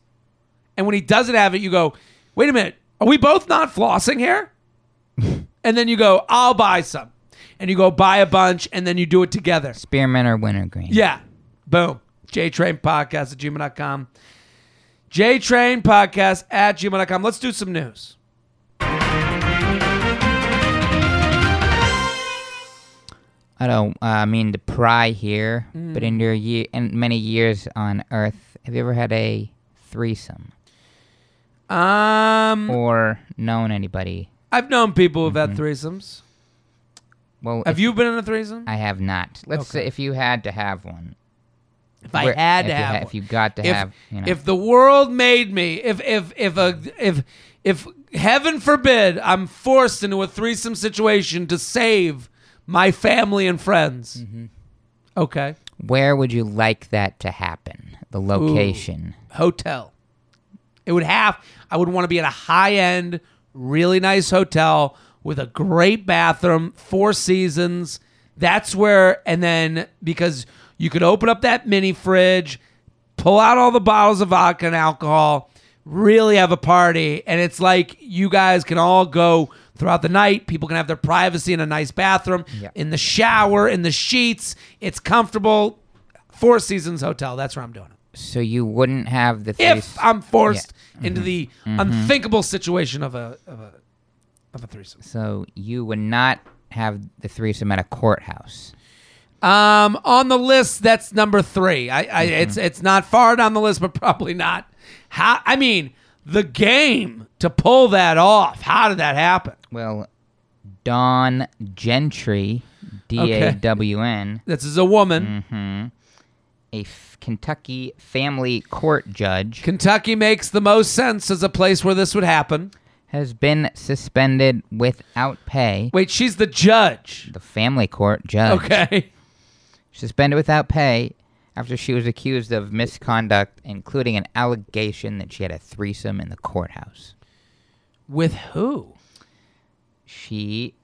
And when he doesn't have it, you go. Wait a minute. Are we both not flossing here? and then you go, I'll buy some, and you go buy a bunch, and then you do it together. Spearmint or wintergreen? Yeah. Boom. JTrain Podcast at gmail.com. JTrain Podcast at gmail.com. Let's do some news. I don't. Uh, I mean to pry here, Mm. but in your year, in many years on Earth, have you ever had a threesome Um, or known anybody? I've known people who've had threesomes. Well, Have you been in a threesome? I have not. Let's say if you had to have one. If I where- had if to you have ha- if you got to if, have, you know. if the world made me, if if if a if if heaven forbid I'm forced into a threesome situation to save my family and friends. Mm-hmm. Okay. Where would you like that to happen? The location. Hotel. It would have I would want to be at a high end, really nice hotel with a great bathroom, four seasons. That's where and then because you could open up that mini fridge, pull out all the bottles of vodka and alcohol, really have a party, and it's like you guys can all go throughout the night. People can have their privacy in a nice bathroom, Yeah. in the shower, in the sheets. It's comfortable. Four Seasons Hotel. That's where I'm doing it. So you wouldn't have the If I'm forced Yeah. Mm-hmm. into the mm-hmm. unthinkable situation of a of a of a threesome. So you would not have the threesome at a courthouse. Um, on the list, that's number three. I, I it's it's not far down the list, but probably not. How? I mean, the game to pull that off. How did that happen? Well, Dawn Gentry, D A W N, This is a woman. a f- Kentucky family court judge, Kentucky makes the most sense as a place where this would happen. has been suspended without pay. Wait, she's the judge. The family court judge Okay. Suspended without pay after she was accused of misconduct, including an allegation that she had a threesome in the courthouse. With who? She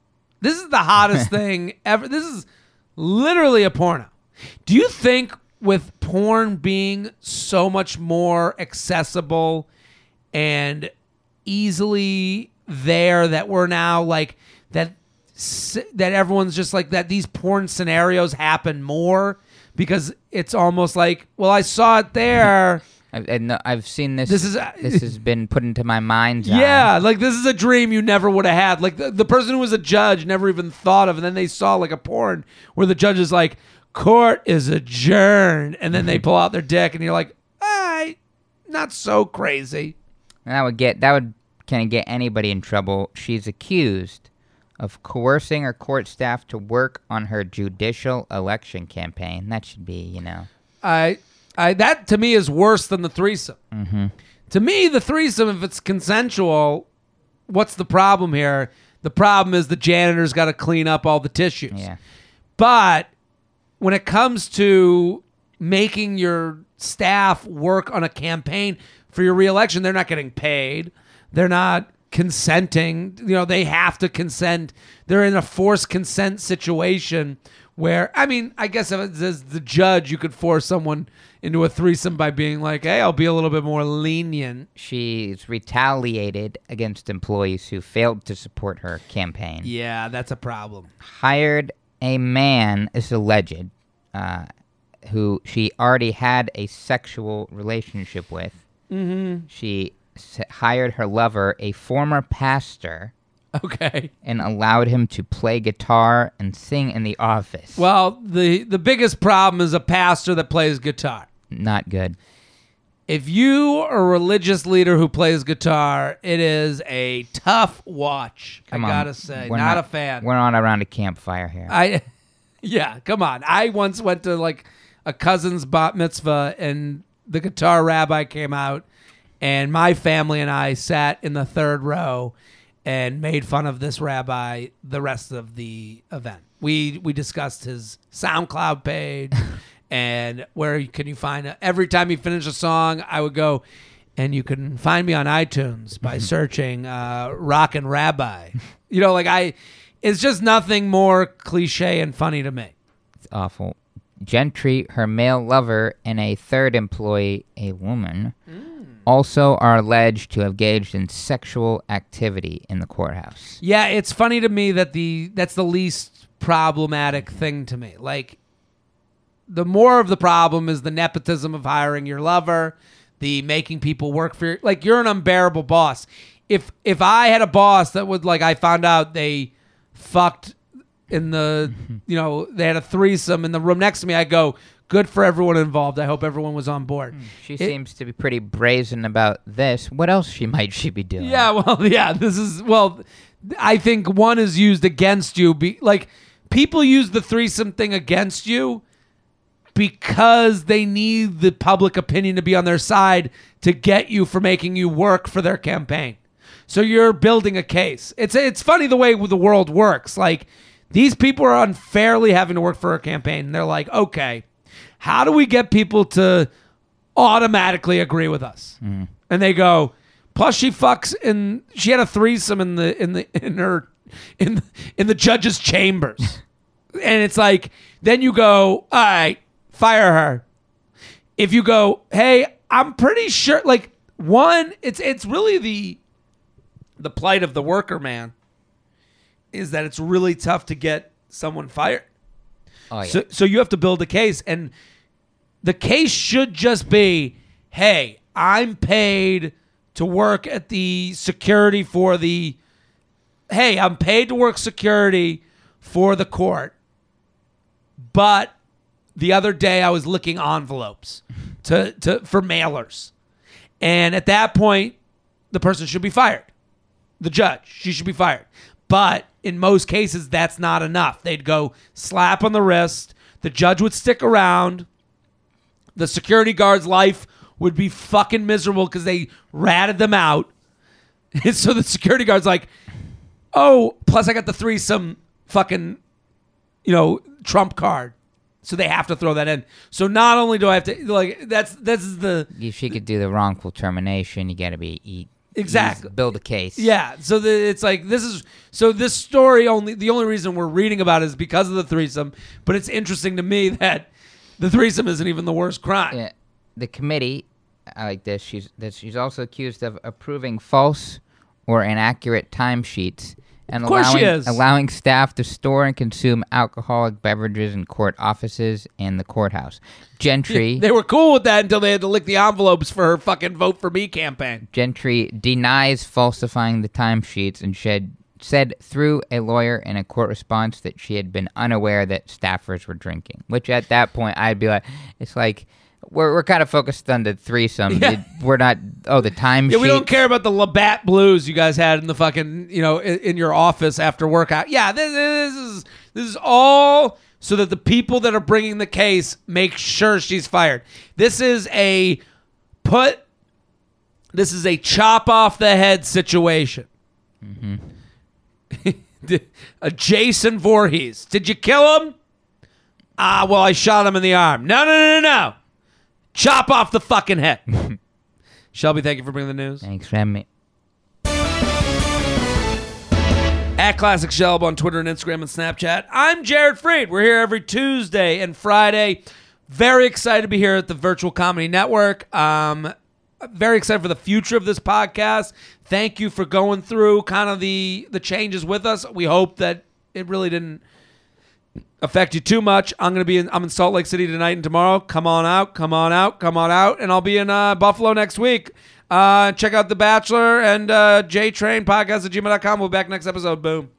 This is the hottest thing ever. This is literally a porno. Do you think with porn being so much more accessible and easily there that we're now like that that everyone's just like that these porn scenarios happen more because it's almost like well I saw it there I've, know- uh, I've seen this. This is- uh, this has been put into my mind. eye. Yeah, like this is a dream you never would have had. Like the, the person who was a judge never even thought of, and then they saw like a porn where the judge is like, "Court is adjourned," and then they pull out their dick, and you're like, "I, not so crazy." And that would get that would kind of get anybody in trouble. She's accused of coercing her court staff to work on her judicial election campaign. That should be, you know, I, I that to me is worse than the threesome. Mm-hmm. To me, the threesome, if it's consensual, what's the problem here? The problem is the janitor's got to clean up all the tissues. yeah. But when it comes to making your staff work on a campaign for your reelection, they're not getting paid. They're not consenting. You know, they have to consent. They're in a forced consent situation where, I mean, I guess if it's as the judge, you could force someone into a threesome by being like, hey, I'll be a little bit more lenient. She's retaliated against employees who failed to support her campaign. Yeah, that's a problem. Hired a man, is alleged, uh, who she already had a sexual relationship with. Mm-hmm. She hired her lover, a former pastor, Okay. and allowed him to play guitar and sing in the office. Well, the the biggest problem is a pastor that plays guitar. Not good. If you are a religious leader who plays guitar, it is a tough watch. Come I on. gotta say, We're not, a fan. We're not around a campfire here. I, yeah, come on. I once went to like a cousin's bat mitzvah, and the guitar rabbi came out, and my family and I sat in the third row and made fun of this rabbi the rest of the event. We we discussed his SoundCloud page and where can you find it. Every time he finished a song, I would go. And you can find me on iTunes by searching uh, "Rockin' Rabbi." You know, like I, it's just nothing more cliche and funny to me. It's awful. Gentry, her male lover, and a third employee, a woman, also are alleged to have engaged in sexual activity in the courthouse. Yeah, it's funny to me that the that's the least problematic thing to me. Like the more of the problem is the nepotism of hiring your lover, the making people work for your, like you're an unbearable boss. If if I had a boss that would like I found out they fucked in the you know, they had a threesome in the room next to me, I go, good for everyone involved. I hope everyone was on board. Hmm, she It- seems to be pretty brazen about this. What else she might she be doing? Yeah, well, yeah, this is well. I think one is used against you. Be like people use the threesome thing against you because they need the public opinion to be on their side to get you for making you work for their campaign. So you're building a case. It's it's funny the way the world works. Like these people are unfairly having to work for a campaign. And they're like, okay, how do we get people to automatically agree with us? Mm-hmm. And they go, plus she fucks in. She had a threesome in the in the in her in the, in the judge's chambers, and it's like then you go, all right, fire her. If you go, hey, I'm pretty sure. Like one, it's it's really the the plight of the worker man is that it's really tough to get someone fired. Oh, yeah. So, so you have to build a case, and the case should just be, "Hey, I'm paid to work at the security for the. Hey, I'm paid to work security for the court, but the other day I was licking envelopes to to for mailers, and at that point, the person should be fired. The judge, she should be fired. But in most cases, that's not enough. They'd go slap on the wrist. The judge would stick around. The security guard's life would be fucking miserable because they ratted them out. And so the security guard's like, oh, plus I got the threesome fucking, you know, trump card. So they have to throw that in. So not only do I have to like that's that's the if she could do the wrongful termination, you got to be eat. Exactly. Build a case. Yeah, so the, it's like this is so this story only the only reason we're reading about it is because of the threesome, but it's interesting to me that the threesome isn't even the worst crime. Yeah, the committee, I like this. She's that she's also accused of approving false or inaccurate timesheets and Of course she allowing is. allowing staff to store and consume alcoholic beverages in court offices and the courthouse. Gentry They were cool with that until they had to lick the envelopes for her fucking vote for me campaign. Gentry denies falsifying the timesheets and shed, said through a lawyer in a court response that she had been unaware that staffers were drinking. Which at that point I'd be like, it's like we're we're kind of focused on the threesome. Yeah. You- We're not. Oh, the time. Yeah, we don't care about the Labatt Blues you guys had in the fucking you know in, in your office after workout. Yeah, this, this is this is all so that the people that are bringing the case make sure she's fired. This is a put. This is a chop off the head situation. Mm-hmm. a Jason Voorhees. Did you kill him? Ah, well, I shot him in the arm. No, no, no, no, no. Chop off the fucking head. Shelby, thank you for bringing the news. Thanks for having me. At Classic Shelb on Twitter and Instagram and Snapchat. I'm Jared Freid. We're here every Tuesday and Friday. Very excited to be here at the Virtual Comedy Network. Um, very excited for the future of this podcast. Thank you for going through kind of the the changes with us. We hope that it really didn't affect you too much. I'm gonna be in I'm in Salt Lake City tonight and tomorrow. Come on out, come on out, come on out, and I'll be in uh, Buffalo next week. Uh, check out The Bachelor and uh, JTrain podcast at gmail.com. We'll be back next episode. Boom.